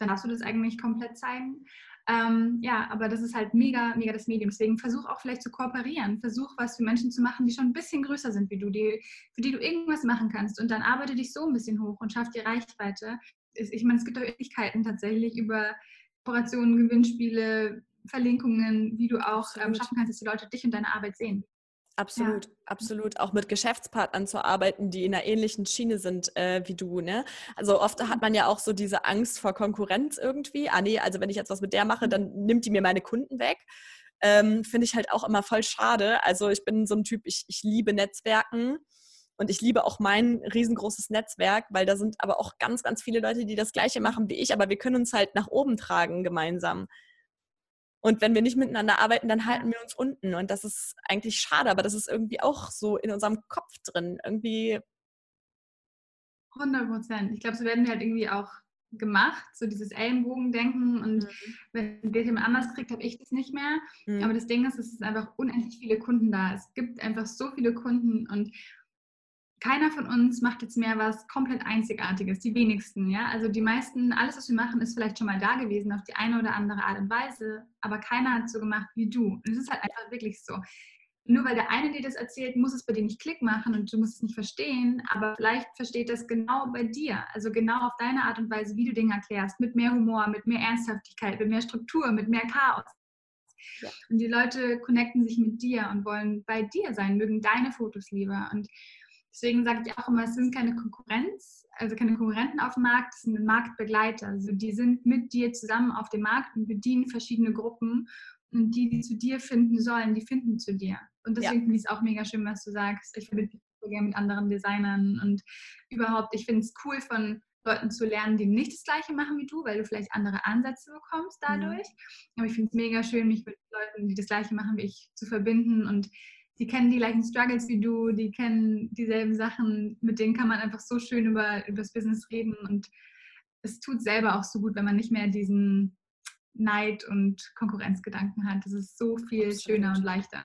dann darfst du das eigentlich komplett zeigen. Ähm, ja, aber das ist halt mega, mega das Medium. Deswegen versuch auch vielleicht zu kooperieren. Versuch was für Menschen zu machen, die schon ein bisschen größer sind wie du, die, für die du irgendwas machen kannst. Und dann arbeite dich so ein bisschen hoch und schaff dir Reichweite. Ich meine, es gibt auch Möglichkeiten tatsächlich über Kooperationen, Gewinnspiele, Verlinkungen, wie du auch ähm, schaffen kannst, dass die Leute dich und deine Arbeit sehen. Absolut, ja. absolut. Auch mit Geschäftspartnern zu arbeiten, die in einer ähnlichen Schiene sind äh, wie du. Ne? Also oft hat man ja auch so diese Angst vor Konkurrenz irgendwie. Ah nee, also wenn ich jetzt was mit der mache, dann nimmt die mir meine Kunden weg. ähm, finde ich halt auch immer voll schade. Also ich bin so ein Typ, ich, ich liebe Netzwerken und ich liebe auch mein riesengroßes Netzwerk, weil da sind aber auch ganz, ganz viele Leute, die das Gleiche machen wie ich, aber wir können uns halt nach oben tragen gemeinsam. Und wenn wir nicht miteinander arbeiten, dann halten wir uns unten. Und das ist eigentlich schade, aber das ist irgendwie auch so in unserem Kopf drin. Irgendwie. 100 Prozent. Ich glaube, so werden wir halt irgendwie auch gemacht, so dieses Ellenbogendenken. Und mhm. wenn der jemand anders kriegt, habe ich das nicht mehr. Mhm. Aber das Ding ist, es ist einfach unendlich viele Kunden da. Es gibt einfach so viele Kunden und keiner von uns macht jetzt mehr was komplett Einzigartiges, die wenigsten, ja. Also die meisten, alles, was wir machen, ist vielleicht schon mal da gewesen auf die eine oder andere Art und Weise, aber keiner hat so gemacht wie du. Und es ist halt einfach wirklich so. Nur weil der eine dir das erzählt, muss es bei dir nicht Klick machen und du musst es nicht verstehen, aber vielleicht versteht das genau bei dir, also genau auf deine Art und Weise, wie du Dinge erklärst, mit mehr Humor, mit mehr Ernsthaftigkeit, mit mehr Struktur, mit mehr Chaos. Ja. Und die Leute connecten sich mit dir und wollen bei dir sein, mögen deine Fotos lieber. Und Deswegen sage ich auch immer, es sind keine Konkurrenz, also keine Konkurrenten auf dem Markt, es sind Marktbegleiter. Also die sind mit dir zusammen auf dem Markt und bedienen verschiedene Gruppen. Und die, die zu dir finden sollen, die finden zu dir. Und deswegen ja. finde ich es auch mega schön, was du sagst. Ich verbinde mich so gerne mit anderen Designern und überhaupt, ich finde es cool von Leuten zu lernen, die nicht das Gleiche machen wie du, weil du vielleicht andere Ansätze bekommst dadurch. Mhm. Aber ich finde es mega schön, mich mit Leuten, die das Gleiche machen wie ich, zu verbinden und die kennen die gleichen Struggles wie du, die kennen dieselben Sachen, mit denen kann man einfach so schön über, über das Business reden und es tut selber auch so gut, wenn man nicht mehr diesen Neid und Konkurrenzgedanken hat. Das ist so viel Absolut. schöner und leichter.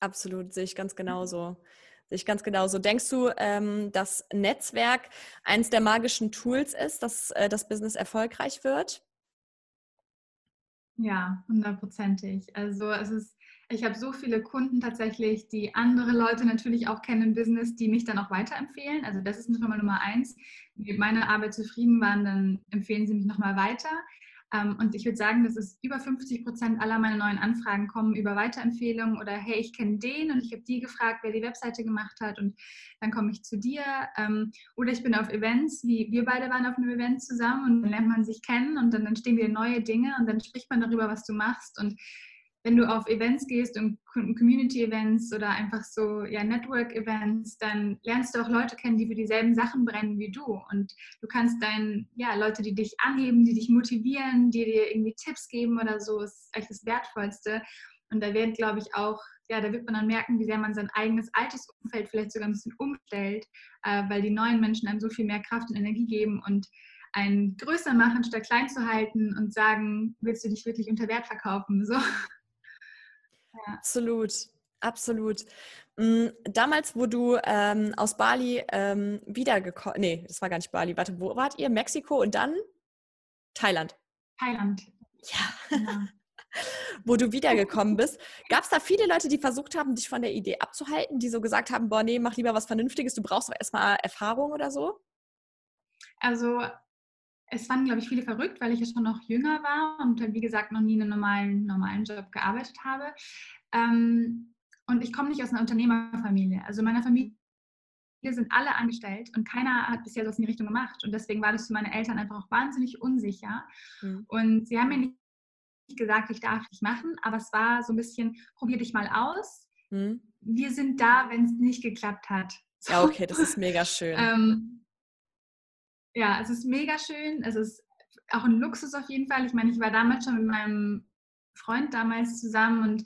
Absolut, sehe ich ganz genauso. Sehe ich ganz genauso. Denkst du, ähm, dass Netzwerk eines der magischen Tools ist, dass äh, das Business erfolgreich wird? Ja, hundertprozentig. Also es ist ich habe so viele Kunden tatsächlich, die andere Leute natürlich auch kennen im Business, die mich dann auch weiterempfehlen. Also das ist nochmal Nummer eins. Wenn mit meiner Arbeit zufrieden waren, dann empfehlen sie mich nochmal weiter. Ähm, und ich würde sagen, dass es über 50 Prozent aller meiner neuen Anfragen kommen über Weiterempfehlungen oder hey, ich kenne den und ich habe die gefragt, wer die Webseite gemacht hat und dann komme ich zu dir. Ähm, oder ich bin auf Events, wie wir beide waren auf einem Event zusammen und dann lernt man sich kennen und dann entstehen wieder neue Dinge und dann spricht man darüber, was du machst. Und wenn du auf Events gehst und Community-Events oder einfach so ja, Network-Events, dann lernst du auch Leute kennen, die für dieselben Sachen brennen wie du. Und du kannst dann, ja, Leute, die dich anheben, die dich motivieren, die dir irgendwie Tipps geben oder so, ist echt das Wertvollste. Und da wird, glaube ich, auch, ja, da wird man dann merken, wie sehr man sein eigenes altes Umfeld vielleicht sogar ein bisschen umstellt, äh, weil die neuen Menschen einem so viel mehr Kraft und Energie geben und einen größer machen, statt klein zu halten und sagen, willst du dich wirklich unter Wert verkaufen? So. Absolut, absolut. Mm, damals, wo du ähm, aus Bali ähm, wiedergekommen, nee, das war gar nicht Bali, warte, wo wart ihr? Mexiko und dann Thailand. Thailand. Ja. Genau. [laughs] wo du wiedergekommen bist. Gab es da viele Leute, die versucht haben, dich von der Idee abzuhalten, die so gesagt haben, boah, nee, mach lieber was Vernünftiges, du brauchst doch erstmal Erfahrung oder so? Also es fanden, glaube ich, viele verrückt, weil ich ja schon noch jünger war und wie gesagt noch nie einen normalen, normalen Job gearbeitet habe. Ähm, und ich komme nicht aus einer Unternehmerfamilie. Also in meiner Familie sind alle angestellt und keiner hat bisher was in die Richtung gemacht. Und deswegen war das für meine Eltern einfach auch wahnsinnig unsicher. Mhm. Und sie haben mir nicht gesagt, ich darf nicht machen, aber es war so ein bisschen, probier dich mal aus. Mhm. Wir sind da, wenn es nicht geklappt hat. So. Ja, okay, [laughs] das ist mega schön. ähm, ja, es ist mega schön. Es ist auch ein Luxus auf jeden Fall. Ich meine, ich war damals schon mit meinem Freund damals zusammen und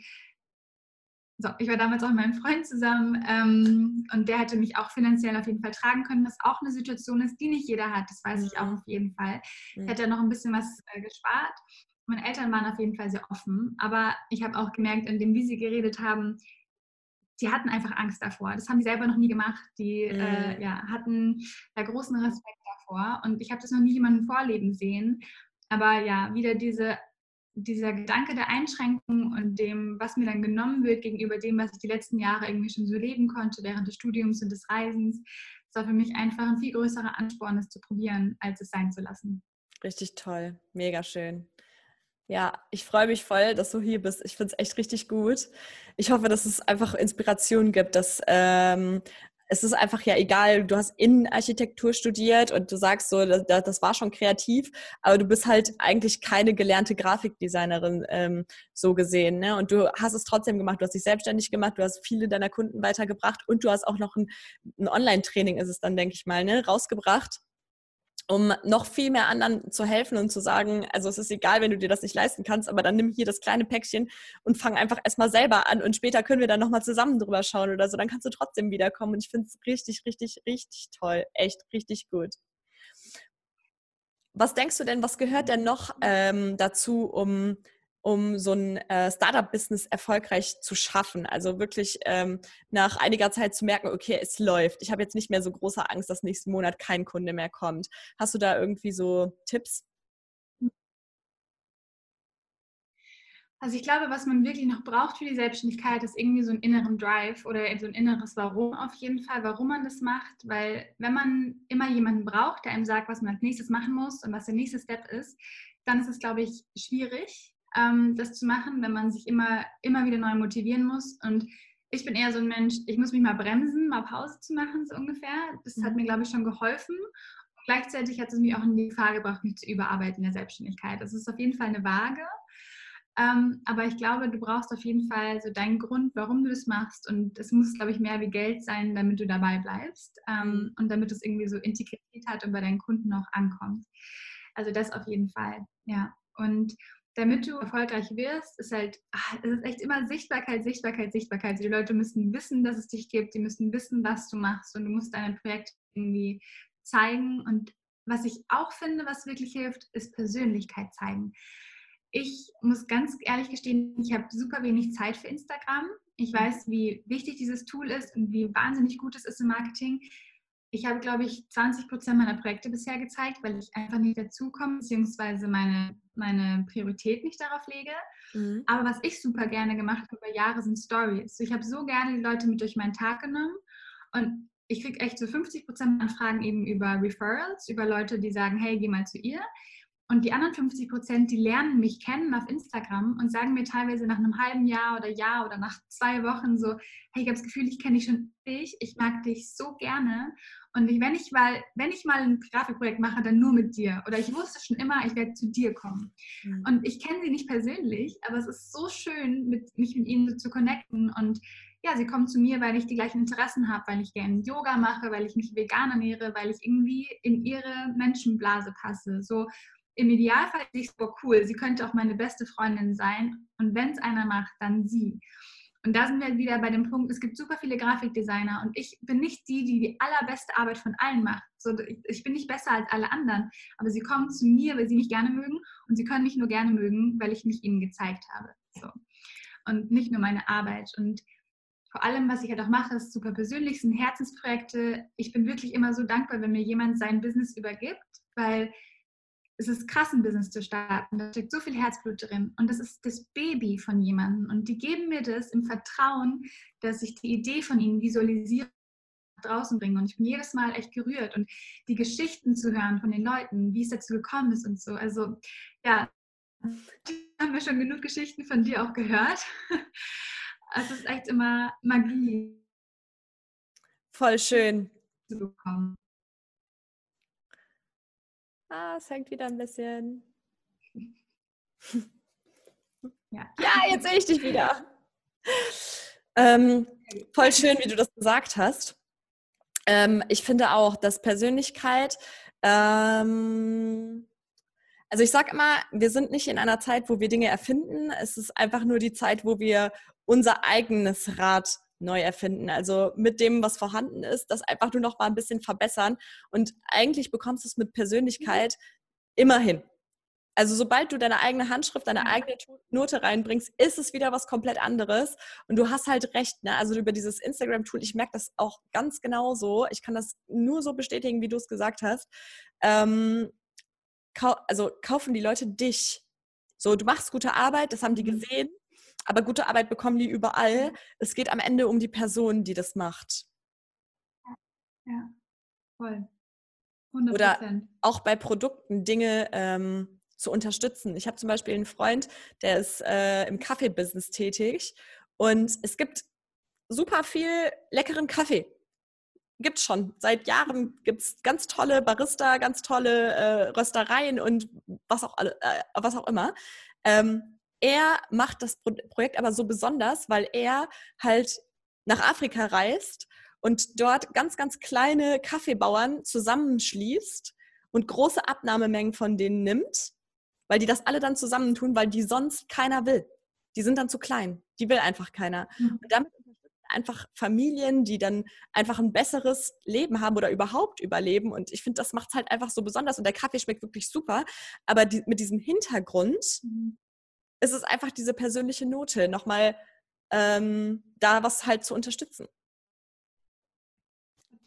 so, ich war damals auch mit meinem Freund zusammen ähm, und der hätte mich auch finanziell auf jeden Fall tragen können, was auch eine Situation ist, die nicht jeder hat. Das weiß ich auch mhm. auf jeden Fall. Ich hätte noch ein bisschen was äh, gespart. Meine Eltern waren auf jeden Fall sehr offen, aber ich habe auch gemerkt, indem wie sie geredet haben, die hatten einfach Angst davor. Das haben die selber noch nie gemacht. Die äh, mhm. äh, ja, hatten da großen Respekt davor. Und ich habe das noch nie jemandem vorleben sehen. Aber ja, wieder diese, dieser Gedanke der Einschränkung und dem, was mir dann genommen wird gegenüber dem, was ich die letzten Jahre irgendwie schon so leben konnte während des Studiums und des Reisens, das war für mich einfach ein viel größerer Ansporn, es zu probieren, als es sein zu lassen. Richtig toll, mega schön. Ja, ich freue mich voll, dass du hier bist. Ich finde es echt richtig gut. Ich hoffe, dass es einfach Inspiration gibt, dass ähm, es ist einfach ja egal, du hast Innenarchitektur studiert und du sagst so, das, das war schon kreativ, aber du bist halt eigentlich keine gelernte Grafikdesignerin ähm, so gesehen. Ne? Und du hast es trotzdem gemacht, du hast dich selbstständig gemacht, du hast viele deiner Kunden weitergebracht und du hast auch noch ein, ein Online-Training, ist es dann, denke ich mal, ne, rausgebracht um noch viel mehr anderen zu helfen und zu sagen, also es ist egal, wenn du dir das nicht leisten kannst, aber dann nimm hier das kleine Päckchen und fang einfach erstmal selber an und später können wir dann nochmal zusammen drüber schauen oder so, dann kannst du trotzdem wiederkommen und ich finde es richtig, richtig, richtig toll, echt richtig gut. Was denkst du denn, was gehört denn noch ähm, dazu, um um so ein äh, Startup-Business erfolgreich zu schaffen. Also wirklich ähm, nach einiger Zeit zu merken, okay, es läuft. Ich habe jetzt nicht mehr so große Angst, dass nächsten Monat kein Kunde mehr kommt. Hast du da irgendwie so Tipps? Also ich glaube, was man wirklich noch braucht für die Selbstständigkeit, ist irgendwie so ein inneren Drive oder so ein inneres Warum auf jeden Fall, warum man das macht. Weil wenn man immer jemanden braucht, der einem sagt, was man als nächstes machen muss und was der nächste Step ist, dann ist es, glaube ich, schwierig ähm, das zu machen, wenn man sich immer, immer wieder neu motivieren muss. Und ich bin eher so ein Mensch, ich muss mich mal bremsen, mal Pause zu machen, so ungefähr. Das hat mhm. mir, glaube ich, schon geholfen. Und gleichzeitig hat es mich auch in die Gefahr gebracht, mich zu überarbeiten in der Selbstständigkeit. Das ist auf jeden Fall eine Waage. Ähm, aber ich glaube, du brauchst auf jeden Fall so deinen Grund, warum du es machst. Und es muss, glaube ich, mehr wie Geld sein, damit du dabei bleibst ähm, mhm. und damit es irgendwie so Integrität hat und bei deinen Kunden auch ankommt. Also das auf jeden Fall, ja. Und damit du erfolgreich wirst, ist halt, ach, es ist echt immer Sichtbarkeit, Sichtbarkeit, Sichtbarkeit. Die Leute müssen wissen, dass es dich gibt, die müssen wissen, was du machst und du musst deine Projekte irgendwie zeigen. Und was ich auch finde, was wirklich hilft, ist Persönlichkeit zeigen. Ich muss ganz ehrlich gestehen, ich habe super wenig Zeit für Instagram. Ich weiß, wie wichtig dieses Tool ist und wie wahnsinnig gut es ist im Marketing ich habe, glaube ich, 20 Prozent meiner Projekte bisher gezeigt, weil ich einfach nicht dazukomme, beziehungsweise meine, meine Priorität nicht darauf lege. Mhm. Aber was ich super gerne gemacht habe über Jahre sind Stories. Ich habe so gerne die Leute mit durch meinen Tag genommen und ich kriege echt so 50 Prozent Anfragen eben über Referrals, über Leute, die sagen, hey, geh mal zu ihr. Und die anderen 50 Prozent, die lernen mich kennen auf Instagram und sagen mir teilweise nach einem halben Jahr oder Jahr oder nach zwei Wochen so, hey, ich habe das Gefühl, ich kenne dich schon dich, ich mag dich so gerne. Und ich, wenn, ich mal, wenn ich mal ein Grafikprojekt mache, dann nur mit dir. Oder ich wusste schon immer, ich werde zu dir kommen. Mhm. Und ich kenne sie nicht persönlich, aber es ist so schön, mit, mich mit ihnen so zu connecten. Und ja, sie kommen zu mir, weil ich die gleichen Interessen habe, weil ich gerne Yoga mache, weil ich mich vegan ernähre, weil ich irgendwie in ihre Menschenblase passe. So im Idealfall ist es super cool. Sie könnte auch meine beste Freundin sein. Und wenn es einer macht, dann sie. Und da sind wir wieder bei dem Punkt, es gibt super viele Grafikdesigner und ich bin nicht die, die die allerbeste Arbeit von allen macht. So, ich bin nicht besser als alle anderen, aber sie kommen zu mir, weil sie mich gerne mögen und sie können mich nur gerne mögen, weil ich mich ihnen gezeigt habe. So. Und nicht nur meine Arbeit. Und vor allem, was ich halt auch mache, ist super persönlich, sind Herzensprojekte. Ich bin wirklich immer so dankbar, wenn mir jemand sein Business übergibt, weil es ist krass, ein Business zu starten. Da steckt so viel Herzblut drin. Und das ist das Baby von jemandem. Und die geben mir das im Vertrauen, dass ich die Idee von ihnen visualisiere draußen bringe. Und ich bin jedes Mal echt gerührt. Und die Geschichten zu hören von den Leuten, wie es dazu gekommen ist und so. Also ja, [laughs] haben wir schon genug Geschichten von dir auch gehört. [laughs] Es ist echt immer Magie. Voll schön. Zu bekommen. Ah, es hängt wieder ein bisschen. [laughs] Ja, ja jetzt sehe ich dich wieder. Ähm, voll schön, wie du das gesagt hast. Ähm, ich finde auch, dass Persönlichkeit, ähm, also ich sage immer, wir sind nicht in einer Zeit, wo wir Dinge erfinden. Es ist einfach nur die Zeit, wo wir unser eigenes Rad neu erfinden. Also mit dem, was vorhanden ist, das einfach nur noch mal ein bisschen verbessern. Und eigentlich bekommst du es mit Persönlichkeit immer hin. Also sobald du deine eigene Handschrift, deine eigene Note reinbringst, ist es wieder was komplett anderes. Und du hast halt recht, ne? Also über dieses Instagram-Tool, ich merke das auch ganz genau so. Ich kann das nur so bestätigen, wie du es gesagt hast. Ähm, kau also kaufen die Leute dich. So, du machst gute Arbeit, das haben die mhm. gesehen aber gute Arbeit bekommen die überall. Es geht am Ende um die Person, die das macht. Ja, voll. 100%. Oder auch bei Produkten Dinge ähm, zu unterstützen. Ich habe zum Beispiel einen Freund, der ist äh, im Kaffeebusiness tätig und es gibt super viel leckeren Kaffee. gibt es schon. Seit Jahren gibt es ganz tolle Barista, ganz tolle äh, Röstereien und was auch, äh, was auch immer. Ähm, er macht das Pro Projekt aber so besonders, weil er halt nach Afrika reist und dort ganz, ganz kleine Kaffeebauern zusammenschließt und große Abnahmemengen von denen nimmt, weil die das alle dann zusammentun, weil die sonst keiner will. Die sind dann zu klein. Die will einfach keiner. Mhm. Und damit einfach Familien, die dann einfach ein besseres Leben haben oder überhaupt überleben. Und ich finde, das macht es halt einfach so besonders. Und der Kaffee schmeckt wirklich super. Aber die, mit diesem Hintergrund mhm. Ist es einfach diese persönliche Note, nochmal ähm, da was halt zu unterstützen.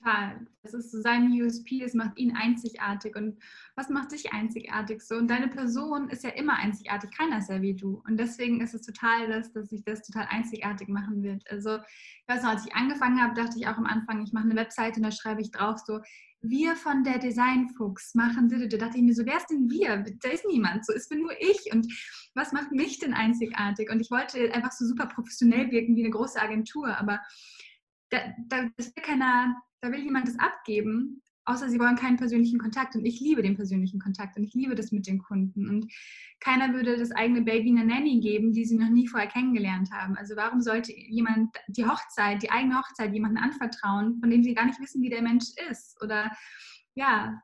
Total. Das ist so sein USP, es macht ihn einzigartig. Und was macht dich einzigartig so? Und deine Person ist ja immer einzigartig, keiner ist ja wie du. Und deswegen ist es total, dass, dass sich das total einzigartig machen wird. Also, ich weiß noch, als ich angefangen habe, dachte ich auch am Anfang, ich mache eine Webseite und da schreibe ich drauf so, wir von der Designfuchs machen, da dachte ich mir so, wer ist denn wir? Da ist niemand, so ist bin nur ich und was macht mich denn einzigartig? Und ich wollte einfach so super professionell wirken wie eine große Agentur, aber da, da ist keiner, da will jemand das abgeben, außer sie wollen keinen persönlichen Kontakt. Und ich liebe den persönlichen Kontakt und ich liebe das mit den Kunden. Und keiner würde das eigene Baby einer Nanny geben, die sie noch nie vorher kennengelernt haben. Also warum sollte jemand die Hochzeit, die eigene Hochzeit jemandem anvertrauen, von dem sie gar nicht wissen, wie der Mensch ist? Oder ja,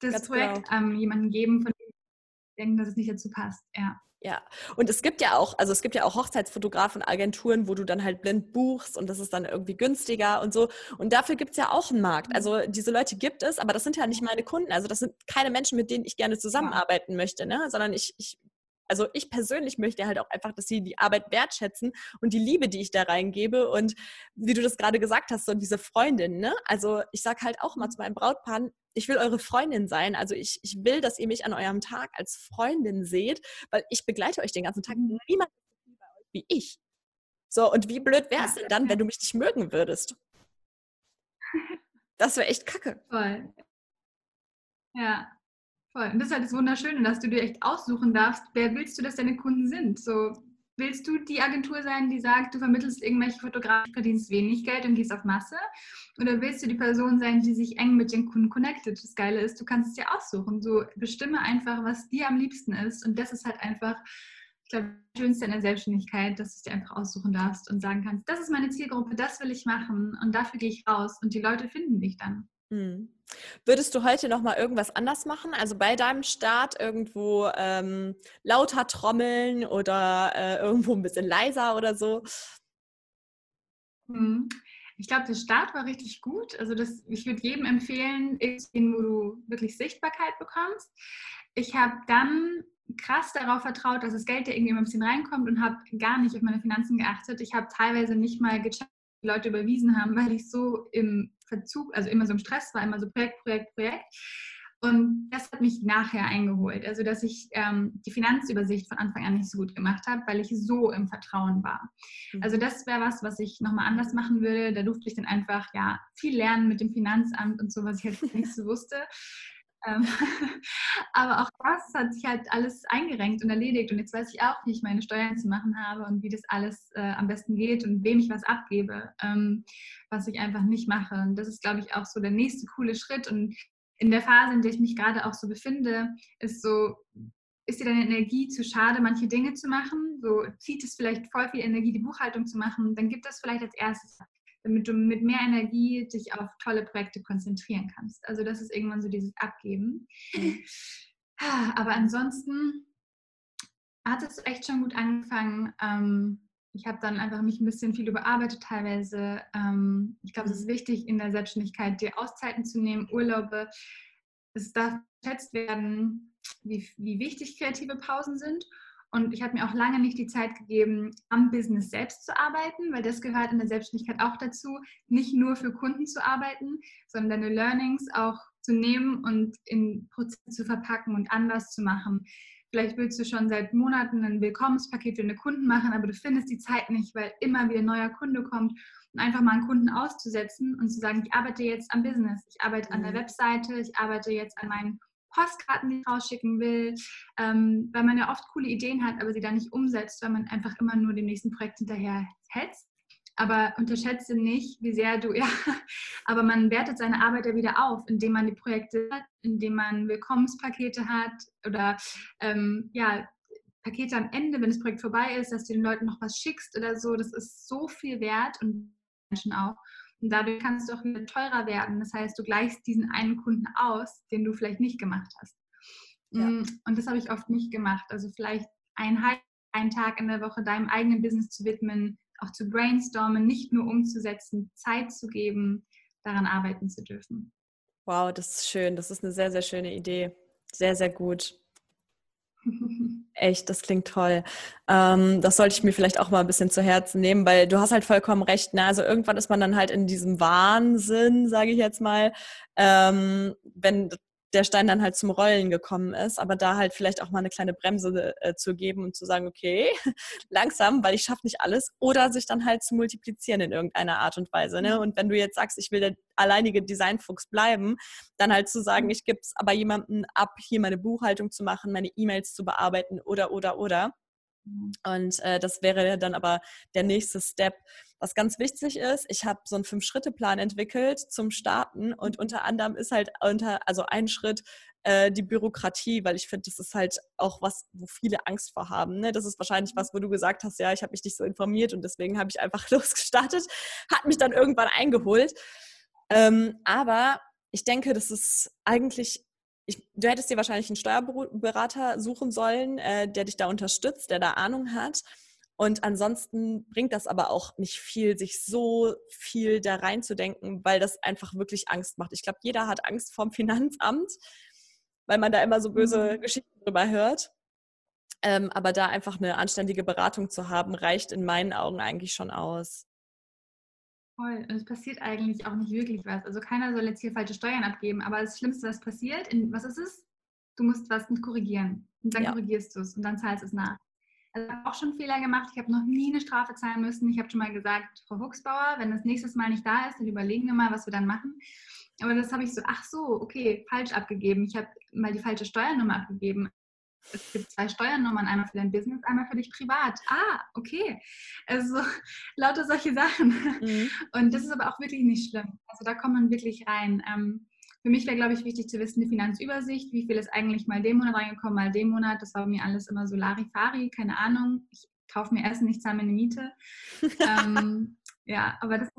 das Ganz Projekt genau. ähm, jemandem geben, von dem sie denken, dass es nicht dazu passt. Ja. Ja, und es gibt ja auch, also es gibt ja auch Hochzeitsfotografen, Agenturen, wo du dann halt blind buchst und das ist dann irgendwie günstiger und so. Und dafür gibt es ja auch einen Markt. Also mhm. diese Leute gibt es, aber das sind ja nicht meine Kunden. Also das sind keine Menschen, mit denen ich gerne zusammenarbeiten möchte, ne? sondern ich, ich also ich persönlich möchte halt auch einfach, dass sie die Arbeit wertschätzen und die Liebe, die ich da reingebe. Und wie du das gerade gesagt hast, so diese Freundin, ne? Also ich sage halt auch mal zu meinem Brautpaar, ich will eure Freundin sein. Also ich, ich will, dass ihr mich an eurem Tag als Freundin seht, weil ich begleite euch den ganzen Tag. Mhm. Niemand ist wie ich. So, und wie blöd wäre es denn dann, wenn du mich nicht mögen würdest? [laughs] Das wäre echt kacke. Voll. Ja, voll. Und das ist halt das Wunderschöne, dass du dir echt aussuchen darfst, wer willst du, dass deine Kunden sind. So, Willst du die Agentur sein, die sagt, du vermittelst irgendwelche Fotografen, verdienst wenig Geld und gehst auf Masse? Oder willst du die Person sein, die sich eng mit den Kunden connectet? Das Geile ist, du kannst es dir aussuchen. So bestimme einfach, was dir am liebsten ist. Und das ist halt einfach, ich glaube, das Schönste in der Selbstständigkeit, dass du es dir einfach aussuchen darfst und sagen kannst, das ist meine Zielgruppe, das will ich machen und dafür gehe ich raus und die Leute finden dich dann. Mhm. Würdest du heute noch mal irgendwas anders machen? Also bei deinem Start irgendwo ähm, lauter trommeln oder äh, irgendwo ein bisschen leiser oder so? Mhm. Ich glaube, der Start war richtig gut. Also das, ich würde jedem empfehlen, gehen, wo du wirklich Sichtbarkeit bekommst. Ich habe dann krass darauf vertraut, dass das Geld ja irgendwie ein bisschen reinkommt und habe gar nicht auf meine Finanzen geachtet. Ich habe teilweise nicht mal gecheckt, Leute überwiesen haben, weil ich so im Verzug, also immer so im Stress war, immer so Projekt, Projekt, Projekt. Und das hat mich nachher eingeholt. Also, dass ich ähm, die Finanzübersicht von Anfang an nicht so gut gemacht habe, weil ich so im Vertrauen war. Mhm. Also, das wäre was, was ich nochmal anders machen würde. Da durfte ich dann einfach ja viel lernen mit dem Finanzamt und so, was ich jetzt nicht so wusste. Ähm, [laughs] aber auch das hat sich halt alles eingerenkt und erledigt. Und jetzt weiß ich auch, wie ich meine Steuern zu machen habe und wie das alles äh, am besten geht und wem ich was abgebe, ähm, was ich einfach nicht mache. Und das ist, glaube ich, auch so der nächste coole Schritt. Und in der Phase, in der ich mich gerade auch so befinde, ist so, ist dir deine Energie zu schade, manche Dinge zu machen? So zieht es vielleicht voll viel Energie, die Buchhaltung zu machen, dann gibt das vielleicht als erstes damit du mit mehr Energie dich auf tolle Projekte konzentrieren kannst. Also das ist irgendwann so dieses Abgeben. Mhm. Aber ansonsten hat es echt schon gut angefangen. Ähm, ich habe dann einfach mich ein bisschen viel überarbeitet teilweise. Ähm, ich glaube, es ist mhm. wichtig in der Selbstständigkeit, dir Auszeiten zu nehmen, Urlaube. Es darf geschätzt werden, wie, wie wichtig kreative Pausen sind. Und ich habe mir auch lange nicht die Zeit gegeben, am Business selbst zu arbeiten, weil das gehört in der Selbstständigkeit auch dazu, nicht nur für Kunden zu arbeiten, sondern deine Learnings auch zu nehmen und in Prozesse zu verpacken und anders zu machen. Vielleicht willst du schon seit Monaten ein Willkommenspaket für deine Kunden machen, aber du findest die Zeit nicht, weil immer wieder ein neuer Kunde kommt. Und einfach mal einen Kunden auszusetzen und zu sagen, ich arbeite jetzt am Business, ich arbeite an der mhm. Webseite, ich arbeite jetzt an meinen Postkarten, die rausschicken will, ähm, weil man ja oft coole Ideen hat, aber sie dann nicht umsetzt, weil man einfach immer nur dem nächsten Projekt hinterher hetzt. Aber unterschätze nicht, wie sehr du, [laughs] ja, aber man wertet seine Arbeit ja wieder auf, indem man die Projekte hat, indem man Willkommenspakete hat oder ähm, ja, Pakete am Ende, wenn das Projekt vorbei ist, dass du den Leuten noch was schickst oder so. Das ist so viel wert und Menschen auch. Und dadurch kannst du auch teurer werden. Das heißt, du gleichst diesen einen Kunden aus, den du vielleicht nicht gemacht hast. Ja. Mm, und das habe ich oft nicht gemacht. Also vielleicht einen, einen Tag in der Woche deinem eigenen Business zu widmen, auch zu brainstormen, nicht nur umzusetzen, Zeit zu geben, daran arbeiten zu dürfen. Wow, das ist schön. Das ist eine sehr, sehr schöne Idee. Sehr, sehr gut. [laughs] Echt, das klingt toll. Ähm, das sollte ich mir vielleicht auch mal ein bisschen zu Herzen nehmen, weil du hast halt vollkommen recht. Ne? Also irgendwann ist man dann halt in diesem Wahnsinn, sage ich jetzt mal, ähm, wenn der Stein dann halt zum Rollen gekommen ist, aber da halt vielleicht auch mal eine kleine Bremse äh, zu geben und zu sagen, okay, [laughs] langsam, weil ich schaffe nicht alles, oder sich dann halt zu multiplizieren in irgendeiner Art und Weise. Ne? Mhm. Und wenn du jetzt sagst, ich will der alleinige Designfuchs bleiben, dann halt zu sagen, mhm. ich gebe es aber jemandem ab, hier meine Buchhaltung zu machen, meine E-Mails zu bearbeiten oder, oder, oder. Und äh, das wäre dann aber der nächste Step. Was ganz wichtig ist, ich habe so einen Fünf-Schritte-Plan entwickelt zum Starten und unter anderem ist halt unter, also ein Schritt äh, die Bürokratie, weil ich finde, das ist halt auch was, wo viele Angst vor haben. Ne? Das ist wahrscheinlich was, wo du gesagt hast, ja, ich habe mich nicht so informiert und deswegen habe ich einfach [laughs] losgestartet, hat mich dann irgendwann eingeholt. Ähm, aber ich denke, das ist eigentlich ich, du hättest dir wahrscheinlich einen Steuerberater suchen sollen, äh, der dich da unterstützt, der da Ahnung hat. Und ansonsten bringt das aber auch nicht viel, sich so viel da reinzudenken, weil das einfach wirklich Angst macht. Ich glaube, jeder hat Angst vorm [laughs] Finanzamt, weil man da immer so böse mhm. Geschichten drüber hört. Ähm, aber da einfach eine anständige Beratung zu haben, reicht in meinen Augen eigentlich schon aus. Voll. Und es passiert eigentlich auch nicht wirklich was. Also keiner soll jetzt hier falsche Steuern abgeben, aber das Schlimmste, was passiert, in, was ist es? Du musst was korrigieren. Und dann ja. korrigierst du es und dann zahlst es nach. Also ich habe auch schon Fehler gemacht. Ich habe noch nie eine Strafe zahlen müssen. Ich habe schon mal gesagt, Frau Huxbauer, wenn das nächstes Mal nicht da ist, dann überlegen wir mal, was wir dann machen. Aber das habe ich so, ach so, okay, falsch abgegeben. Ich habe mal die falsche Steuernummer abgegeben es gibt zwei Steuernummern, einmal für dein Business, einmal für dich privat. Ah, okay. Also [laughs] lauter solche Sachen. Mhm. Und das ist aber auch wirklich nicht schlimm. Also da kommt man wirklich rein. Ähm, für mich wäre, glaube ich, wichtig zu wissen, die Finanzübersicht, wie viel ist eigentlich mal den Monat reingekommen, mal den Monat. Das war bei mir alles immer so Larifari, keine Ahnung. Ich kaufe mir Essen, ich zahle mir eine Miete. ähm, [laughs] ja, aber das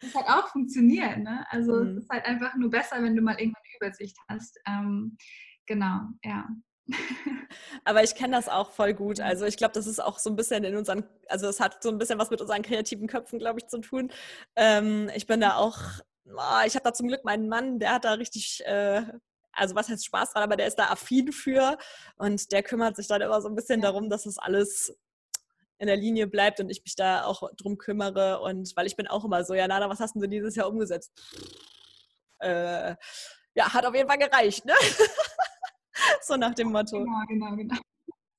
das hat auch funktioniert. Ne? Also mhm. es ist halt einfach nur besser, wenn du mal irgendwann eine Übersicht hast. Ähm, genau, ja. Aber ich kenne das auch voll gut. Also ich glaube, das ist auch so ein bisschen in unseren, also es hat so ein bisschen was mit unseren kreativen Köpfen, glaube ich, zu tun. Ähm, ich bin da auch, oh, ich habe da zum Glück meinen Mann, der hat da richtig, äh, also was heißt Spaß dran, aber der ist da affin für und der kümmert sich dann immer so ein bisschen darum, dass das alles in der Linie bleibt und ich mich da auch drum kümmere und weil ich bin auch immer so, ja Nana, was hast du dieses Jahr umgesetzt? Äh, ja, hat auf jeden Fall gereicht, ne? [laughs] [laughs] so nach dem Motto. Genau, genau, genau.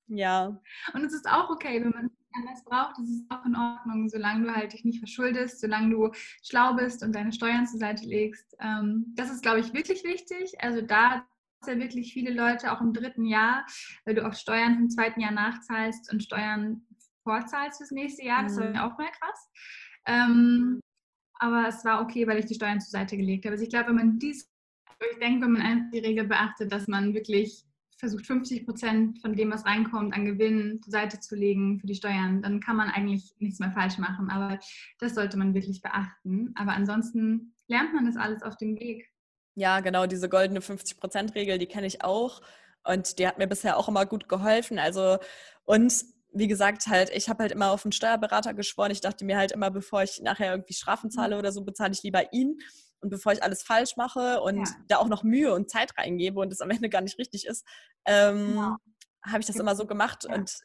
Ja. Und es ist auch okay, wenn man es anders braucht, das ist auch in Ordnung, solange du halt dich nicht verschuldest, solange du schlau bist und deine Steuern zur Seite legst. Ähm, das ist, glaube ich, wirklich wichtig. Also da ja wirklich viele Leute auch im dritten Jahr, weil du auch Steuern im zweiten Jahr nachzahlst und Steuern vorzahlst fürs nächste Jahr. Das war mhm. auch mal krass. Ähm, aber es war okay, weil ich die Steuern zur Seite gelegt habe. Also ich glaube, wenn man dies ich denke, wenn man einfach die Regel beachtet, dass man wirklich versucht, 50 Prozent von dem, was reinkommt, an Gewinn zur Seite zu legen für die Steuern, dann kann man eigentlich nichts mehr falsch machen. Aber das sollte man wirklich beachten. Aber ansonsten lernt man das alles auf dem Weg. Ja, genau, diese goldene 50-Prozent-Regel, die kenne ich auch. Und die hat mir bisher auch immer gut geholfen. Also, und wie gesagt, halt, ich habe halt immer auf einen Steuerberater geschworen. Ich dachte mir halt immer, bevor ich nachher irgendwie Strafen zahle mhm. oder so, bezahle ich lieber ihn. Und bevor ich alles falsch mache und ja. da auch noch Mühe und Zeit reingebe und es am Ende gar nicht richtig ist, ähm, ja. habe ich das immer so gemacht. Ja. Und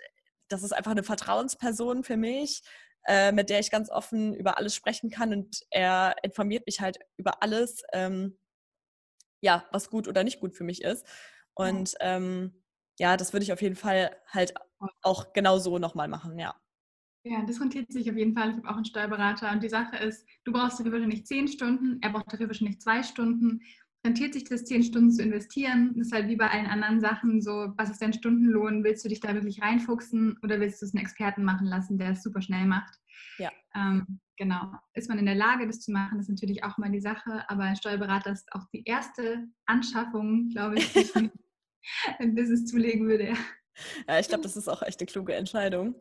das ist einfach eine Vertrauensperson für mich, äh, mit der ich ganz offen über alles sprechen kann. Und er informiert mich halt über alles, ähm, ja, was gut oder nicht gut für mich ist. Und ähm, ja, das würde ich auf jeden Fall halt auch genau so nochmal machen, ja. Ja, das rentiert sich auf jeden Fall. Ich habe auch einen Steuerberater und die Sache ist, du brauchst dafür wahrscheinlich zehn Stunden, er braucht dafür wahrscheinlich zwei Stunden. Rentiert sich das, zehn Stunden zu investieren? Das ist halt wie bei allen anderen Sachen so, was ist dein Stundenlohn? Willst du dich da wirklich reinfuchsen oder willst du es einen Experten machen lassen, der es super schnell macht? Ja. Ähm, genau, ist man in der Lage, das zu machen, ist natürlich auch mal die Sache, aber ein Steuerberater ist auch die erste Anschaffung, glaube ich, die ich [laughs] ein Business zulegen würde. [laughs] Ja, ich glaube, das ist auch echt eine kluge Entscheidung.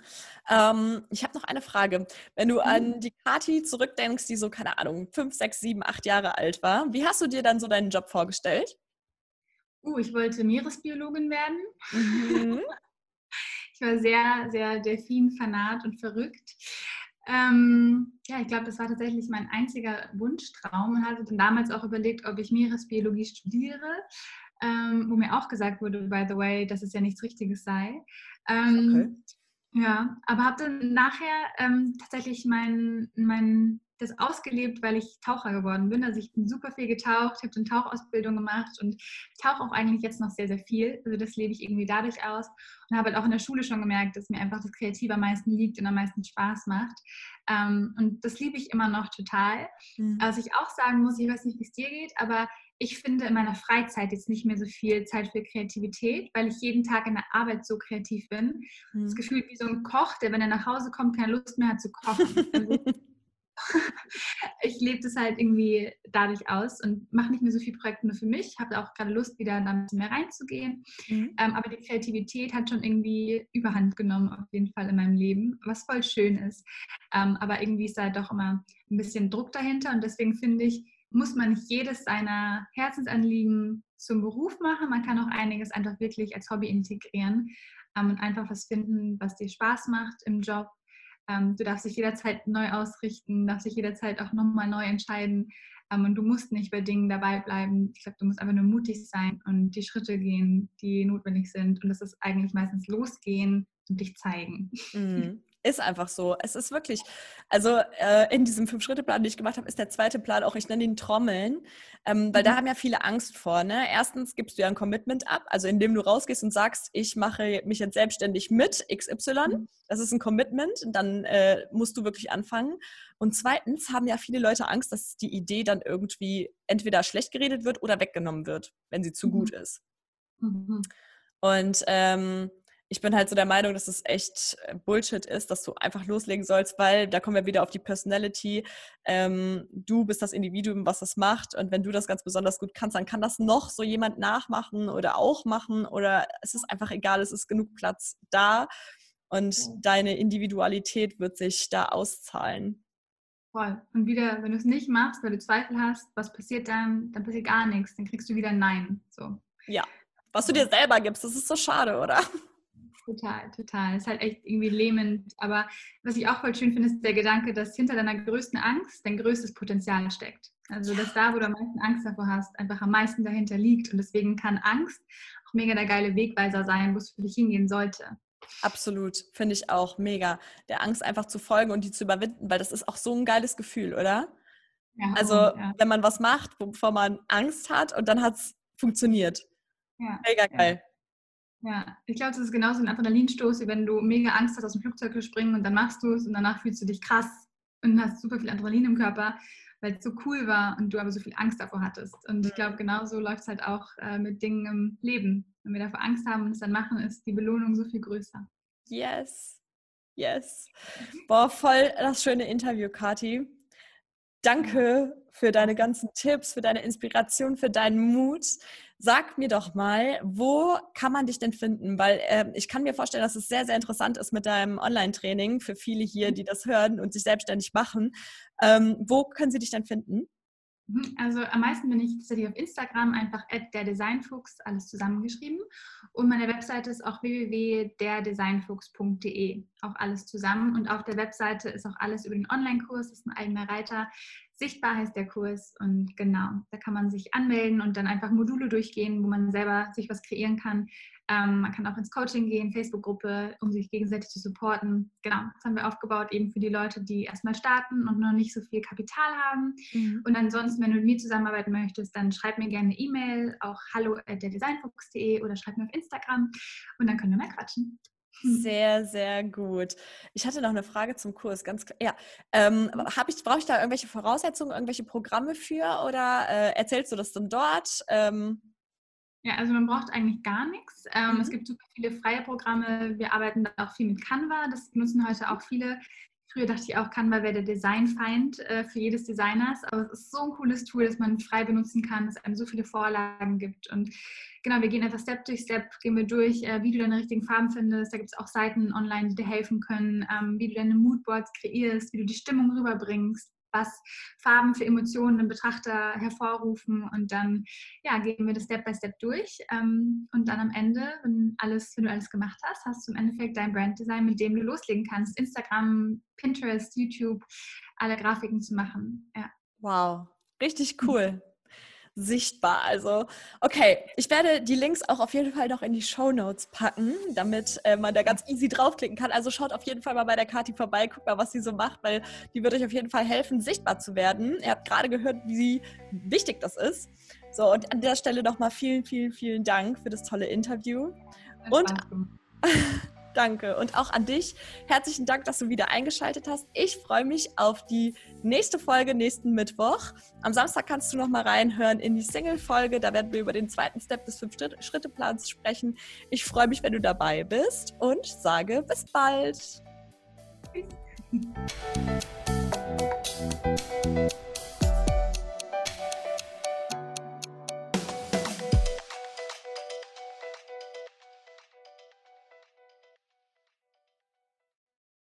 Ähm, ich habe noch eine Frage. Wenn du an mhm. die Kati zurückdenkst, die so, keine Ahnung, fünf, sechs, sieben, acht Jahre alt war, wie hast du dir dann so deinen Job vorgestellt? Uh, ich wollte Meeresbiologin werden. Mhm. [laughs] ich war sehr, sehr Delfin-Fanat und verrückt. Ähm, ja, ich glaube, das war tatsächlich mein einziger Wunschtraum und hatte dann damals auch überlegt, ob ich Meeresbiologie studiere ähm, wo mir auch gesagt wurde, by the way, dass es ja nichts Richtiges sei. Ähm, okay. Ja, aber habe dann nachher ähm, tatsächlich mein, mein, das ausgelebt, weil ich Taucher geworden bin. Also ich bin super viel getaucht, habe eine Tauchausbildung gemacht und tauche auch eigentlich jetzt noch sehr, sehr viel. Also das lebe ich irgendwie dadurch aus und habe halt auch in der Schule schon gemerkt, dass mir einfach das Kreative am meisten liegt und am meisten Spaß macht. Ähm, und das liebe ich immer noch total. Mhm. Was ich auch sagen muss, ich weiß nicht, wie es dir geht, aber ich finde in meiner Freizeit jetzt nicht mehr so viel Zeit für Kreativität, weil ich jeden Tag in der Arbeit so kreativ bin. Mhm. Das Gefühl wie so ein Koch, der, wenn er nach Hause kommt, keine Lust mehr hat zu kochen. Also, [laughs] ich lebe das halt irgendwie dadurch aus und mache nicht mehr so viele Projekte nur für mich. Habe auch gerade Lust, wieder da ein bisschen mehr reinzugehen. Mhm. Ähm, aber die Kreativität hat schon irgendwie Überhand genommen, auf jeden Fall in meinem Leben, was voll schön ist. Ähm, aber irgendwie ist da doch immer ein bisschen Druck dahinter und deswegen finde ich, muss man nicht jedes seiner Herzensanliegen zum Beruf machen. Man kann auch einiges einfach wirklich als Hobby integrieren ähm, und einfach was finden, was dir Spaß macht im Job. Ähm, du darfst dich jederzeit neu ausrichten, darfst dich jederzeit auch nochmal neu entscheiden. Ähm, und du musst nicht bei Dingen dabei bleiben. Ich glaube, du musst einfach nur mutig sein und die Schritte gehen, die notwendig sind. Und das ist eigentlich meistens losgehen und dich zeigen. Mhm. Ist einfach so. Es ist wirklich, also äh, in diesem Fünf-Schritte-Plan, den ich gemacht habe, ist der zweite Plan auch, ich nenne ihn Trommeln, ähm, weil mhm. da haben ja viele Angst vor. Ne? Erstens gibst du ja ein Commitment ab, also indem du rausgehst und sagst, ich mache mich jetzt selbstständig mit XY. Mhm. Das ist ein Commitment, dann äh, musst du wirklich anfangen. Und zweitens haben ja viele Leute Angst, dass die Idee dann irgendwie entweder schlecht geredet wird oder weggenommen wird, wenn sie zu mhm. gut ist. Mhm. Und ähm, ich bin halt so der Meinung, dass es echt äh, Bullshit ist, dass du einfach loslegen sollst, weil da kommen wir wieder auf die Personality. Ähm, du bist das Individuum, was das macht. Und wenn du das ganz besonders gut kannst, dann kann das noch so jemand nachmachen oder auch machen. Oder es ist einfach egal, es ist genug Platz da. Und deine Individualität wird sich da auszahlen. Voll. Und wieder, wenn du es nicht machst, weil du Zweifel hast, was passiert dann? Dann passiert gar nichts. Dann kriegst du wieder ein Nein. So. Ja. Was du dir selber gibst, das ist so schade, oder? Total, total. Ist halt echt irgendwie lähmend. Aber was ich auch voll schön finde, ist der Gedanke, dass hinter deiner größten Angst dein größtes Potenzial steckt. Also, dass da, wo du am meisten Angst davor hast, einfach am meisten dahinter liegt. Und deswegen kann Angst auch mega der geile Wegweiser sein, wo es für dich hingehen sollte. Absolut, finde ich auch mega. Der Angst einfach zu folgen und die zu überwinden, weil das ist auch so ein geiles Gefühl, oder? Ja, also, ja. wenn man was macht, wovor man Angst hat und dann hat es funktioniert. Ja, mega geil. Ja. Ich glaube, das ist genauso ein Adrenalinstoß, wie wenn du mega Angst hast, aus dem Flugzeug zu springen und dann machst du es und danach fühlst du dich krass und hast super viel Adrenalin im Körper, weil es so cool war und du aber so viel Angst davor hattest. Und ich glaube, genauso läuft es halt auch äh, mit Dingen im Leben. Wenn wir davor Angst haben und es dann machen, ist die Belohnung so viel größer. Yes. Yes. Boah, voll das schöne Interview, Kati. Danke für deine ganzen Tipps, für deine Inspiration, für deinen Mut. Sag mir doch mal, wo kann man dich denn finden? Weil äh, ich kann mir vorstellen, dass es sehr, sehr interessant ist mit deinem Online-Training für viele hier, die das hören und sich selbstständig machen. Ähm, wo können sie dich denn finden? Mhm, also am meisten bin ich tatsächlich auf Instagram, einfach der Designfuchs, alles zusammengeschrieben. Und meine Webseite ist auch www.derdesignfuchs.de, auch alles zusammen. Und auf der Webseite ist auch alles über den Online-Kurs, das ist ein eigener Reiter. Sichtbar heißt der Kurs und genau, da kann man sich anmelden und dann einfach Module durchgehen, wo man selber sich was kreieren kann. Ähm, man kann auch ins Coaching gehen, Facebook-Gruppe, um sich gegenseitig zu supporten. Genau, das haben wir aufgebaut eben für die Leute, die erstmal starten und noch nicht so viel Kapital haben. Mhm. Und ansonsten, wenn du mit mir zusammenarbeiten möchtest, dann schreib mir gerne eine E-Mail, auch hallo at designfuchs.de oder schreib mir auf Instagram und dann können wir mal quatschen. [laughs] Sehr, sehr gut. Ich hatte noch eine Frage zum Kurs. Ganz ja, ähm, ich brauche ich da irgendwelche Voraussetzungen, irgendwelche Programme für oder äh, erzählst du das dann dort? Ähm, ja, also man braucht eigentlich gar nichts. Ähm, mhm. Es gibt super viele freie Programme. Wir arbeiten da auch viel mit Canva. Das benutzen heute auch viele. Früher dachte ich auch, Canva wäre der Designfeind äh, für jedes Designers, aber es ist so ein cooles Tool, das man frei benutzen kann, das einem so viele Vorlagen gibt. Und genau, wir gehen einfach Step durch Step, gehen wir durch, äh, wie du deine richtigen Farben findest. Da gibt es auch Seiten online, die dir helfen können, ähm, wie du deine Moodboards kreierst, wie du die Stimmung rüberbringst, was Farben für Emotionen im Betrachter hervorrufen und dann ja, gehen wir das Step by Step durch ähm, und dann am Ende, wenn, alles, wenn du alles gemacht hast, hast du im Endeffekt dein Branddesign, mit dem du loslegen kannst. Instagram, Pinterest, YouTube, alle Grafiken zu machen. Ja. Wow, richtig cool sichtbar. Also, okay, ich werde die Links auch auf jeden Fall noch in die Show Notes packen, damit äh, man da ganz easy draufklicken kann. Also schaut auf jeden Fall mal bei der Kati vorbei, guckt mal, was sie so macht, weil die wird euch auf jeden Fall helfen, sichtbar zu werden. Ihr habt gerade gehört, wie wichtig das ist. So, und an der Stelle nochmal vielen, vielen, vielen Dank für das tolle Interview. Und [laughs] Danke. Und auch an dich. Herzlichen Dank, dass du wieder eingeschaltet hast. Ich freue mich auf die nächste Folge nächsten Mittwoch. Am Samstag kannst du noch mal reinhören in die Single-Folge. Da werden wir über den zweiten Step des Fünf-Schritte-Plans sprechen. Ich freue mich, wenn du dabei bist und sage bis bald. Tschüss. [laughs]